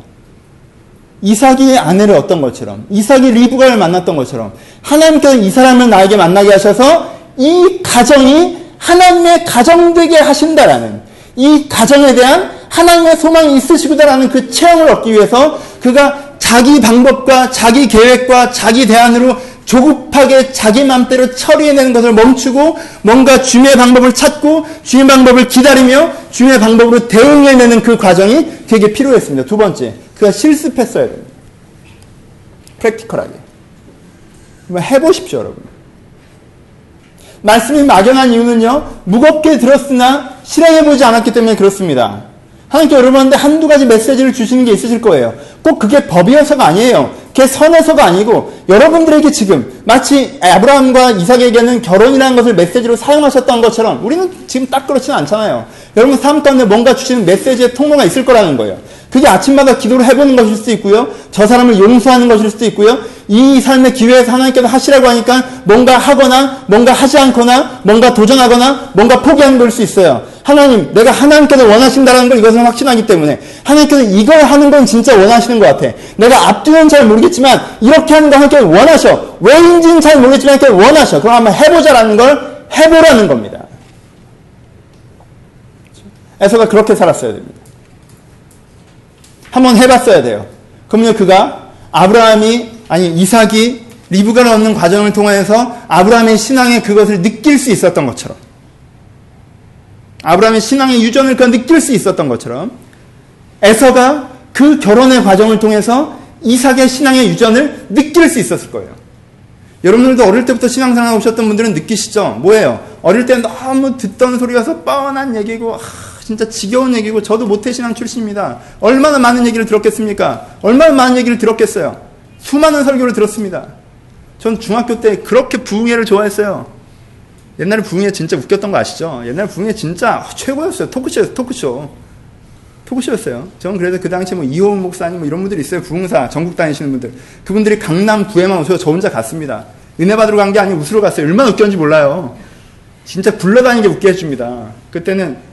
이삭이 아내를 얻던 것처럼, 이삭이 리브가를 만났던 것처럼, 하나님께서 이 사람을 나에게 만나게 하셔서 이 가정이 하나님의 가정 되게 하신다라는 이 가정에 대한 하나님의 소망이 있으시구나라는 그 체험을 얻기 위해서 그가 자기 방법과 자기 계획과 자기 대안으로 조급하게 자기 맘대로 처리해내는 것을 멈추고 뭔가 주님의 방법을 찾고 주님의 방법을 기다리며 주님의 방법으로 대응해내는 그 과정이 되게 필요했습니다. 두 번째, 그가 실습했어야 됩니다. 프랙티컬하게. 해보십시오, 여러분. 말씀이 막연한 이유는요, 무겁게 들었으나 실행해보지 않았기 때문에 그렇습니다. 하나님께 여러분한테 한두 가지 메시지를 주시는 게 있으실 거예요. 꼭 그게 법이어서가 아니에요. 그게 선에서가 아니고 여러분들에게 지금 마치 아브라함과 이삭에게는 결혼이라는 것을 메시지로 사용하셨던 것처럼 우리는 지금 딱 그렇지는 않잖아요. 여러분 삶 가운데 뭔가 주시는 메시지의 통로가 있을 거라는 거예요. 그게 아침마다 기도를 해보는 것일 수도 있고요. 저 사람을 용서하는 것일 수도 있고요. 이 삶의 기회에서 하나님께서 하시라고 하니까 뭔가 하거나 뭔가 하지 않거나 뭔가 도전하거나 뭔가 포기하는 걸 수 있어요. 하나님, 내가 하나님께서 원하신다는 걸 이것은 확신하기 때문에 하나님께서 이걸 하는 건 진짜 원하시는 것 같아. 내가 앞뒤는 잘 모르겠지만 이렇게 하는 거 하나님께서 원하셔. 왜인지는 잘 모르겠지만 하나님께서 원하셔. 그럼 한번 해보자라는 걸 해보라는 겁니다. 에서가 그렇게 살았어야 됩니다. 한번 해봤어야 돼요. 그러면 그가 아브라함이 아니 이삭이 리브가를 얻는 과정을 통해서 아브라함의 신앙의 그것을 느낄 수 있었던 것처럼 아브라함의 신앙의 유전을 그 느낄 수 있었던 것처럼 에서가 그 결혼의 과정을 통해서 이삭의 신앙의 유전을 느낄 수 있었을 거예요. 여러분들도 어릴 때부터 신앙생활 오셨던 분들은 느끼시죠? 뭐예요? 어릴 때 너무 듣던 소리가서 뻔한 얘기고 아, 진짜 지겨운 얘기고 저도 모태신앙 출신입니다. 얼마나 많은 얘기를 들었겠습니까? 얼마나 많은 얘기를 들었겠어요? 수많은 설교를 들었습니다. 전 중학교 때 그렇게 부흥회를 좋아했어요. 옛날에 부흥회 진짜 웃겼던 거 아시죠? 옛날 부흥회 진짜 최고였어요. 토크쇼, 토크쇼. 토크쇼였어요. 저는 그래도 그 당시에 뭐 이호은 목사님 뭐 이런 분들이 있어요. 부흥사, 전국 다니시는 분들. 그분들이 강남 구에만 오셔서 저 혼자 갔습니다. 은혜 받으러 간 게 아니고 웃으러 갔어요. 얼마나 웃겼는지 몰라요. 진짜 굴러다니게 웃게 해줍니다. 그때는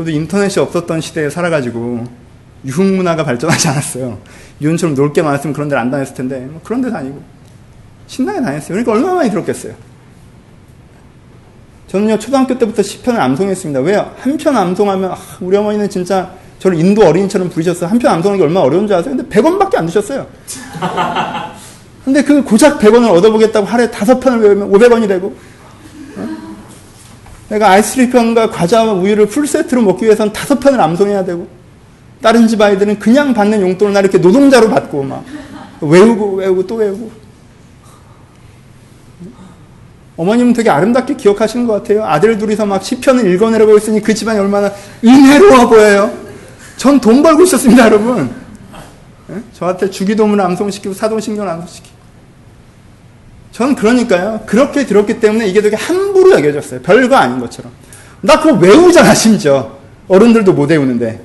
저도 인터넷이 없었던 시대에 살아가지고 유흥 문화가 발전하지 않았어요. 유흥처럼 놀 게 많았으면 그런 데를 안 다녔을 텐데 뭐 그런 데 다니고 신나게 다녔어요. 그러니까 얼마나 많이 들었겠어요. 저는요 초등학교 때부터 시편을 암송했습니다. 왜요? 한 편 암송하면 아, 우리 어머니는 진짜 저를 인도 어린이처럼 부르셨어요. 한 편 암송하기 얼마나 어려운 줄 아세요? 근데 100원밖에 안 드셨어요. 근데 그 고작 100원을 얻어보겠다고 하루에 다섯 편을 외우면 500원이 되고, 어? 내가 아이스크림과 과자와 우유를 풀세트로 먹기 위해서는 다섯 편을 암송해야 되고, 다른 집 아이들은 그냥 받는 용돈을 나 이렇게 노동자로 받고, 막, 외우고, 외우고, 또 외우고. 어머님은 되게 아름답게 기억하시는 것 같아요. 아들 둘이서 막 시편을 읽어내려고 했으니 그 집안이 얼마나 은혜로워 보여요. 전 돈 벌고 있었습니다, 여러분. 네? 저한테 주기도문을 암송시키고 사도신경을 암송시키고. 저는 그러니까요. 그렇게 들었기 때문에 이게 되게 함부로 여겨졌어요. 별거 아닌 것처럼. 나 그거 외우잖아, 심지어. 어른들도 못 외우는데.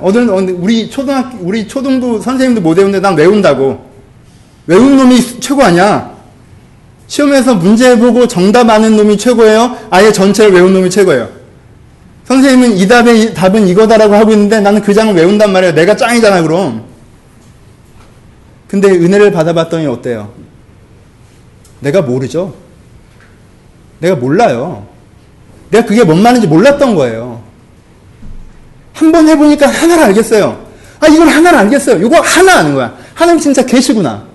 어른, 우리 초등학교, 우리 초등부 선생님도 못 외우는데 난 외운다고. 외운 놈이 최고 아니야. 시험에서 문제 보고 정답 아는 놈이 최고예요? 아예 전체를 외운 놈이 최고예요? 선생님은 이 답의 답은 이거다라고 하고 있는데 나는 그 장을 외운단 말이에요. 내가 짱이잖아, 그럼. 근데 은혜를 받아봤더니 어때요? 내가 모르죠? 내가 몰라요. 내가 그게 뭔 말인지 몰랐던 거예요. 한 번 해보니까 하나를 알겠어요. 아, 이걸 하나를 알겠어요. 이거 하나 아는 거야. 하나님 진짜 계시구나.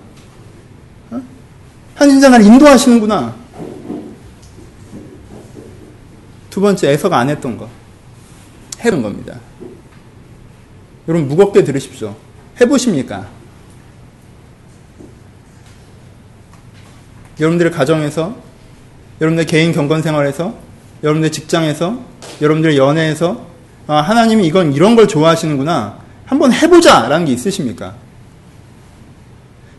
어? 하나님 진짜 나를 인도하시는구나. 두 번째, 애서가 안 했던 거. 해본 겁니다. 여러분, 무겁게 들으십시오. 해보십니까? 여러분들의 가정에서, 여러분들 개인 경건 생활에서, 여러분들 직장에서, 여러분들 연애에서, 아, 하나님이 이건 이런 걸 좋아하시는구나. 한번 해보자! 라는 게 있으십니까?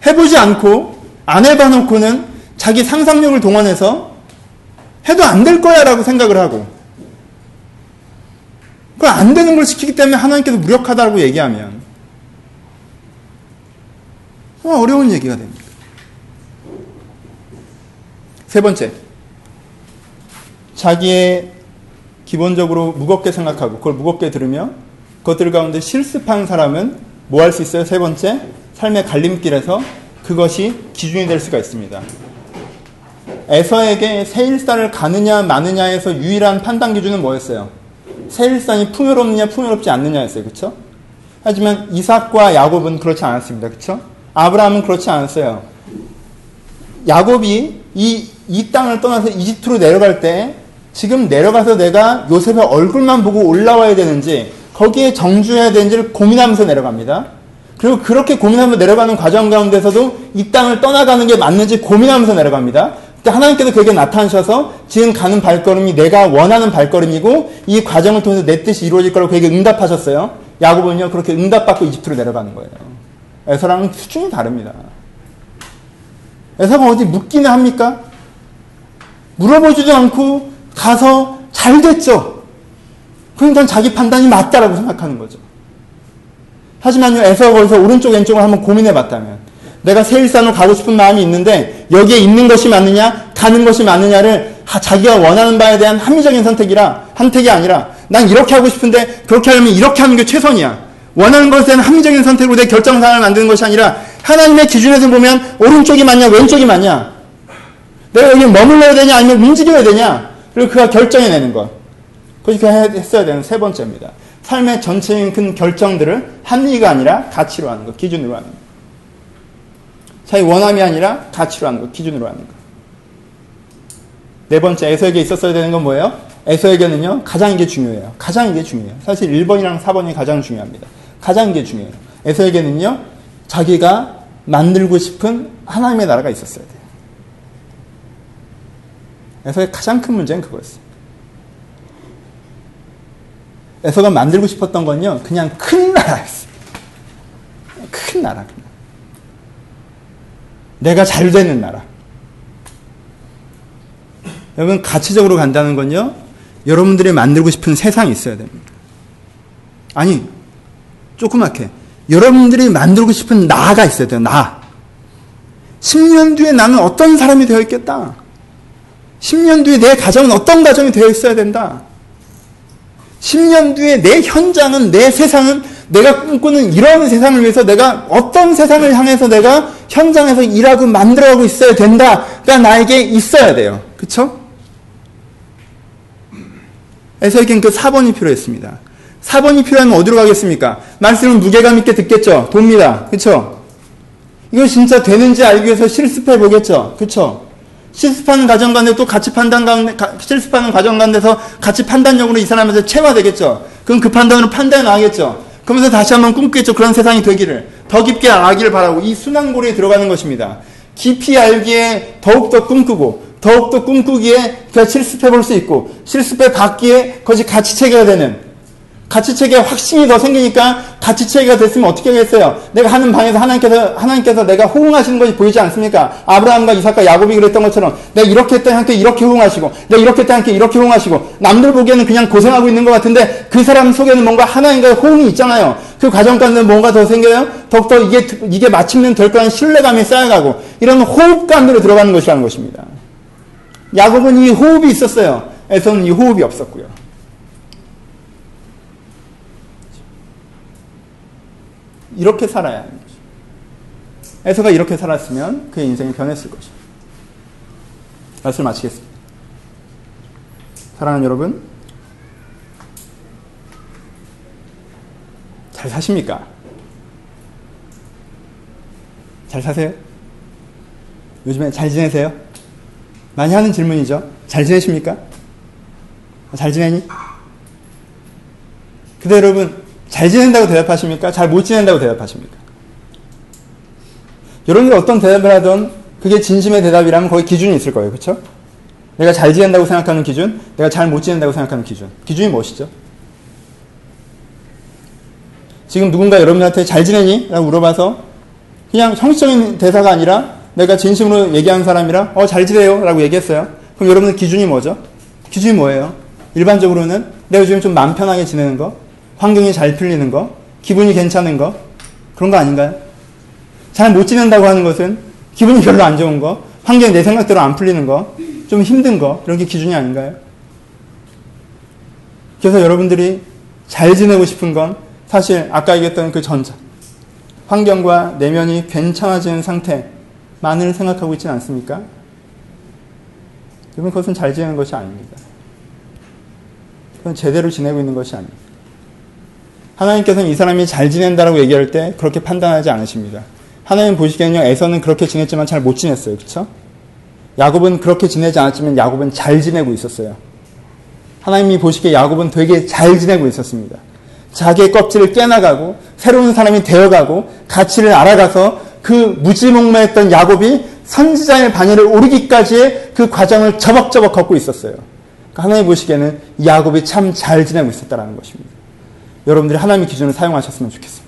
해보지 않고, 안 해봐놓고는 자기 상상력을 동원해서 해도 안 될 거야 라고 생각을 하고, 그걸 안 되는 걸 시키기 때문에 하나님께서 무력하다고 얘기하면, 어, 어려운 얘기가 됩니다. 세 번째, 자기의 기본적으로 무겁게 생각하고 그걸 무겁게 들으며 그것들 가운데 실습한 사람은 뭐 할 수 있어요? 세 번째, 삶의 갈림길에서 그것이 기준이 될 수가 있습니다. 에서에게 세일산을 가느냐 마느냐에서 유일한 판단 기준은 뭐였어요? 세일산이 풍요롭느냐 풍요롭지 않느냐였어요. 그렇죠? 하지만 이삭과 야곱은 그렇지 않았습니다. 그렇죠? 아브라함은 그렇지 않았어요. 야곱이 이, 이 땅을 떠나서 이집트로 내려갈 때 지금 내려가서 내가 요셉의 얼굴만 보고 올라와야 되는지 거기에 정주해야 되는지를 고민하면서 내려갑니다. 그리고 그렇게 고민하면서 내려가는 과정 가운데서도 이 땅을 떠나가는 게 맞는지 고민하면서 내려갑니다. 그때 하나님께서 그에게 나타나셔서 지금 가는 발걸음이 내가 원하는 발걸음이고 이 과정을 통해서 내 뜻이 이루어질 거라고 그에게 응답하셨어요. 야곱은요 그렇게 응답받고 이집트로 내려가는 거예요. 에서랑은 수준이 다릅니다. 에서가 어디 묻기는 합니까? 물어보지도 않고 가서 잘 됐죠. 그러니까 자기 판단이 맞다라고 생각하는 거죠. 하지만요, 에서가 거기서 오른쪽 왼쪽을 한번 고민해 봤다면, 내가 세일산으로 가고 싶은 마음이 있는데, 여기에 있는 것이 맞느냐, 가는 것이 맞느냐를 자기가 원하는 바에 대한 합리적인 선택이라, 한택이 아니라, 난 이렇게 하고 싶은데, 그렇게 하려면 이렇게 하는 게 최선이야. 원하는 것에 대한 합리적인 선택으로 내 결정사항을 만드는 것이 아니라, 하나님의 기준에서 보면, 오른쪽이 맞냐, 왼쪽이 맞냐, 내가 여기 머물러야 되냐, 아니면 움직여야 되냐, 그리고 그가 결정해내는 것. 그것이 그 했어야 되는 세 번째입니다. 삶의 전체적인 큰 결정들을 합리가 아니라 가치로 하는 것, 기준으로 하는 것. 자기 원함이 아니라 가치로 하는 것, 기준으로 하는 것. 네 번째, 에서에게 있었어야 되는 건 뭐예요? 에서에게는요, 가장 이게 중요해요. 가장 이게 중요해요. 사실 1번이랑 4번이 가장 중요합니다. 가장 이게 중요해요. 에서에게는요, 자기가 만들고 싶은 하나님의 나라가 있었어야 돼요. 에서의 가장 큰 문제는 그거였어요. 에서가 만들고 싶었던 건요, 그냥 큰 나라였어요. 큰 나라. 내가 잘 되는 나라. 여러분, 가치적으로 간다는 건요, 여러분들이 만들고 싶은 세상이 있어야 됩니다. 아니, 조그맣게. 여러분들이 만들고 싶은 나가 있어야 돼요, 나. 10년 뒤에 나는 어떤 사람이 되어 있겠다. 10년 뒤에 내 가정은 어떤 가정이 되어 있어야 된다. 10년 뒤에 내 현장은, 내 세상은 내가 꿈꾸는 이런 세상을 위해서 내가 어떤 세상을 향해서 내가 현장에서 일하고 만들어가고 있어야 된다가 나에게 있어야 돼요. 그쵸? 에서에겐 그 4번이 필요했습니다. 4번이 필요하면 어디로 가겠습니까? 말씀은 무게감 있게 듣겠죠? 돕니다. 그쵸? 이거 진짜 되는지 알기 위해서 실습해 보겠죠. 그쵸? 실습하는 과정 가운데 또 같이 판단 가운데, 실습하는 과정 가운데서 같이 판단력으로 이 사람한테 체화되겠죠. 그럼 그 판단으로 판단이 나겠죠. 그러면서 다시 한번 꿈꾸겠죠. 그런 세상이 되기를. 더 깊게 알기를 바라고 이 순환고리에 들어가는 것입니다. 깊이 알기에 더욱더 꿈꾸고, 더욱더 꿈꾸기에 그가 실습해 볼 수 있고, 실습해 받기에 그것이 가치체계가 되는, 가치체계 확신이 더 생기니까 가치체계가 됐으면 어떻게 하겠어요? 내가 하는 방에서 하나님께서, 하나님께서 내가 호응하시는 것이 보이지 않습니까? 아브라함과 이삭과 야곱이 그랬던 것처럼 내가 이렇게 했더니 함께 이렇게 호응하시고, 내가 이렇게 했더니 함께 이렇게 호응하시고, 남들 보기에는 그냥 고생하고 있는 것 같은데 그 사람 속에는 뭔가 하나님과의 호응이 있잖아요. 그 과정 가운데 뭔가 더 생겨요? 더욱더 이게, 이게 마침내 될 거라는 신뢰감이 쌓여가고, 이런 호흡 가운데로 들어가는 것이라는 것입니다. 야곱은 이 호흡이 있었어요. 에서는 이 호흡이 없었고요. 이렇게 살아야 하는 거죠. 에서가 이렇게 살았으면 그의 인생이 변했을 것입니다. 말씀 마치겠습니다. 사랑하는 여러분, 잘 사십니까? 잘 사세요? 요즘에 잘 지내세요? 많이 하는 질문이죠. 잘 지내십니까? 잘 지내니? 근데 여러분, 잘 지낸다고 대답하십니까? 잘 못 지낸다고 대답하십니까? 여러분이 어떤 대답을 하든 그게 진심의 대답이라면 거기 기준이 있을 거예요. 그렇죠? 내가 잘 지낸다고 생각하는 기준, 내가 잘 못 지낸다고 생각하는 기준. 기준이 무엇이죠? 지금 누군가 여러분한테 잘 지내니? 라고 물어봐서 그냥 형식적인 대사가 아니라 내가 진심으로 얘기하는 사람이라 어, 잘 지내요. 라고 얘기했어요. 그럼 여러분의 기준이 뭐죠? 기준이 뭐예요? 일반적으로는 내가 요즘 좀 마음 편하게 지내는 거, 환경이 잘 풀리는 거, 기분이 괜찮은 거, 그런 거 아닌가요? 잘 못 지낸다고 하는 것은 기분이 별로 안 좋은 거, 환경이 내 생각대로 안 풀리는 거, 좀 힘든 거, 이런 게 기준이 아닌가요? 그래서 여러분들이 잘 지내고 싶은 건 사실 아까 얘기했던 그 전자, 환경과 내면이 괜찮아지는 상태만을 생각하고 있지는 않습니까? 여러분, 그것은 잘 지내는 것이 아닙니다. 그건 제대로 지내고 있는 것이 아닙니다. 하나님께서는 이 사람이 잘 지낸다라고 얘기할 때 그렇게 판단하지 않으십니다. 하나님 보시기에는요, 에서는 그렇게 지냈지만 잘 못 지냈어요. 그쵸? 야곱은 그렇게 지내지 않았지만 야곱은 잘 지내고 있었어요. 하나님이 보시기에 야곱은 되게 잘 지내고 있었습니다. 자기의 껍질을 깨나가고 새로운 사람이 되어가고 가치를 알아가서 그 무지몽매했던 야곱이 선지자의 반열을 오르기까지의 그 과정을 저벅저벅 걷고 있었어요. 그러니까 하나님 보시기에는 야곱이 참 잘 지내고 있었다는 것입니다. 여러분들이 하나님의 기준을 사용하셨으면 좋겠습니다.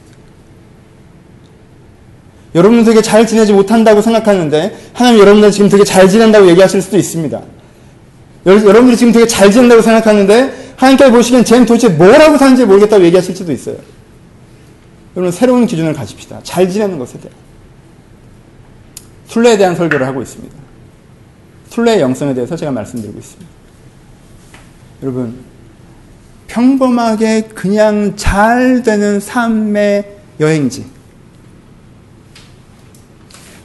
여러분은 되게 잘 지내지 못한다고 생각하는데 하나님 여러분들 지금 되게 잘 지낸다고 얘기하실 수도 있습니다. 여러분들이 지금 되게 잘 지낸다고 생각하는데 하나님께서 보시기엔 쟤는 도대체 뭐라고 사는지 모르겠다고 얘기하실 수도 있어요. 여러분 새로운 기준을 가집시다. 잘 지내는 것에 대한. 순례에 대한 설교를 하고 있습니다. 순례의 영성에 대해서 제가 말씀드리고 있습니다. 여러분 평범하게 그냥 잘 되는 삶의 여행지.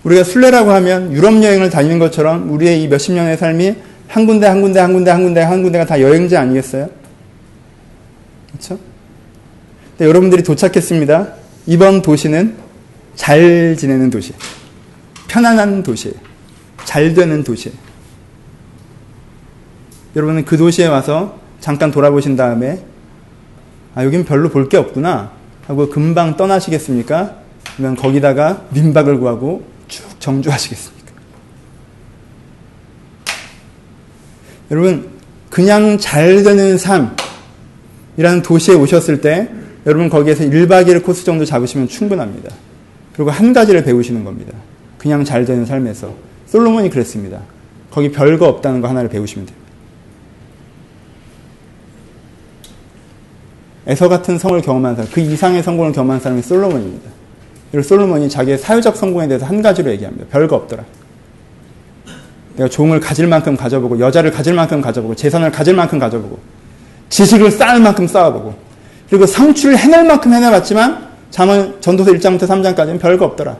우리가 순례라고 하면 유럽 여행을 다니는 것처럼 우리의 이 몇십 년의 삶이 한 군데 한 군데 한 군데 한 군데 한 군데가 다 여행지 아니겠어요? 그렇죠? 네, 여러분들이 도착했습니다. 이번 도시는 잘 지내는 도시, 편안한 도시, 잘 되는 도시. 여러분은 그 도시에 와서 잠깐 돌아보신 다음에 아 여긴 별로 볼 게 없구나 하고 금방 떠나시겠습니까? 그러면 거기다가 민박을 구하고 쭉 정주하시겠습니까? 여러분 그냥 잘 되는 삶이라는 도시에 오셨을 때 여러분 거기에서 1박 2일 코스 정도 잡으시면 충분합니다. 그리고 한 가지를 배우시는 겁니다. 그냥 잘 되는 삶에서 솔로몬이 그랬습니다. 거기 별거 없다는 거 하나를 배우시면 돼요. 에서 같은 성을 경험한 사람, 그 이상의 성공을 경험한 사람이 솔로몬입니다. 그리고 솔로몬이 자기의 사회적 성공에 대해서 한 가지로 얘기합니다. 별거 없더라. 내가 종을 가질 만큼 가져보고, 여자를 가질 만큼 가져보고, 재산을 가질 만큼 가져보고, 지식을 쌓을 만큼 쌓아보고, 그리고 성취를 해낼 만큼 해내봤지만, 잠언 전도서 1장부터 3장까지는 별거 없더라.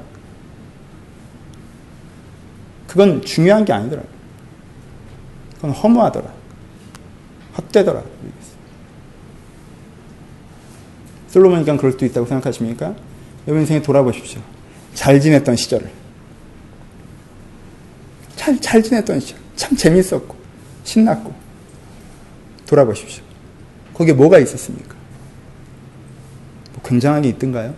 그건 중요한 게 아니더라. 그건 허무하더라. 헛되더라. 솔로몬이니까 그럴 수도 있다고 생각하십니까? 여러분 인생에 돌아보십시오. 잘 지냈던 시절을. 잘, 잘 지냈던 시절. 참 재밌었고, 신났고. 돌아보십시오. 거기에 뭐가 있었습니까? 뭐 굉장한 게 있던가요?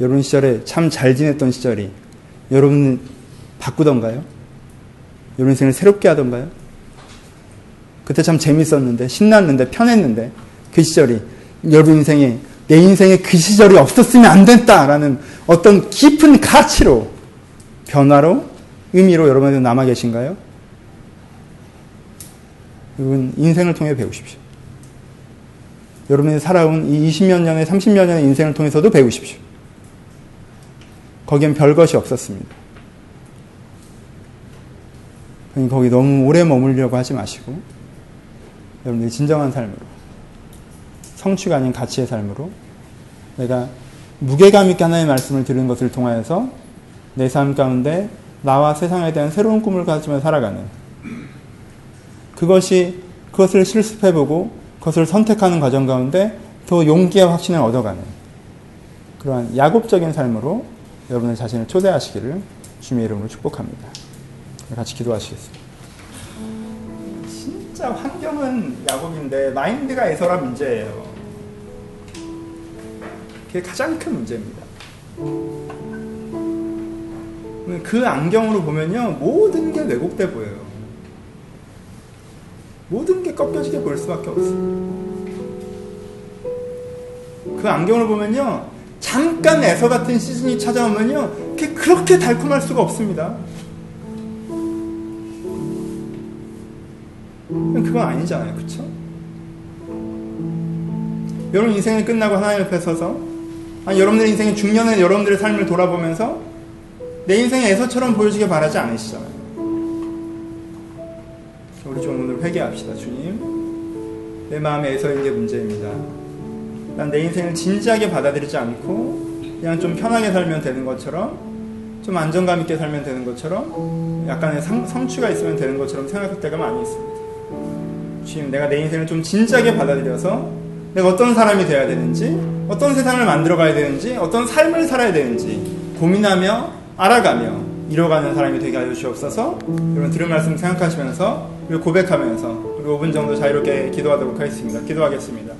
여러분 시절에 참 잘 지냈던 시절이 여러분 바꾸던가요? 여러분 인생을 새롭게 하던가요? 그때 참 재밌었는데, 신났는데, 편했는데, 그 시절이 여러분 인생에, 내 인생에 그 시절이 없었으면 안 됐다라는 어떤 깊은 가치로, 변화로, 의미로 여러분한테 남아 계신가요? 여러분, 인생을 통해 배우십시오. 여러분이 살아온 이 20몇 년의, 30몇 년의 인생을 통해서도 배우십시오. 거기엔 별 것이 없었습니다. 거기 너무 오래 머물려고 하지 마시고, 여러분들이 진정한 삶으로, 성취가 아닌 가치의 삶으로, 내가 무게감 있게 하나의 말씀을 들은 것을 통하여서 내 삶 가운데 나와 세상에 대한 새로운 꿈을 가지며 살아가는 그것이 그것을 실습해보고 그것을 선택하는 과정 가운데 더 용기와 확신을 얻어가는 그러한 야곱적인 삶으로 여러분의 자신을 초대하시기를 주님의 이름으로 축복합니다. 같이 기도하시겠습니다. 진짜 환경은 야곱인데 마인드가 에서라 문제예요. 그게 가장 큰 문제입니다. 그 안경으로 보면요 모든 게 왜곡돼 보여요. 모든 게 꺾여지게 보일 수밖에 없어요. 그 안경으로 보면요 잠깐 에서 같은 시즌이 찾아오면요 그게 그렇게 달콤할 수가 없습니다. 그건 아니잖아요. 그쵸? 여러분 인생이 끝나고 하나님 옆에 서서 아니 여러분들 인생의 중년에 여러분들의 삶을 돌아보면서 내 인생의 에서처럼 보여지게 바라지 않으시잖아요. 우리 좀 오늘 회개합시다. 주님 내 마음에 에서인 게 문제입니다. 난 내 인생을 진지하게 받아들이지 않고 그냥 좀 편하게 살면 되는 것처럼 좀 안정감 있게 살면 되는 것처럼 약간의 상, 성취가 있으면 되는 것처럼 생각할 때가 많이 있습니다. 주님, 내가 내 인생을 좀 진지하게 받아들여서 내가 어떤 사람이 되어야 되는지, 어떤 세상을 만들어 가야 되는지, 어떤 삶을 살아야 되는지 고민하며 알아가며 이뤄가는 사람이 되게 하여 주옵소서. 여러분 들은 말씀 생각하시면서 그리고 고백하면서 우리 5분 정도 자유롭게 기도하도록 하겠습니다. 기도하겠습니다.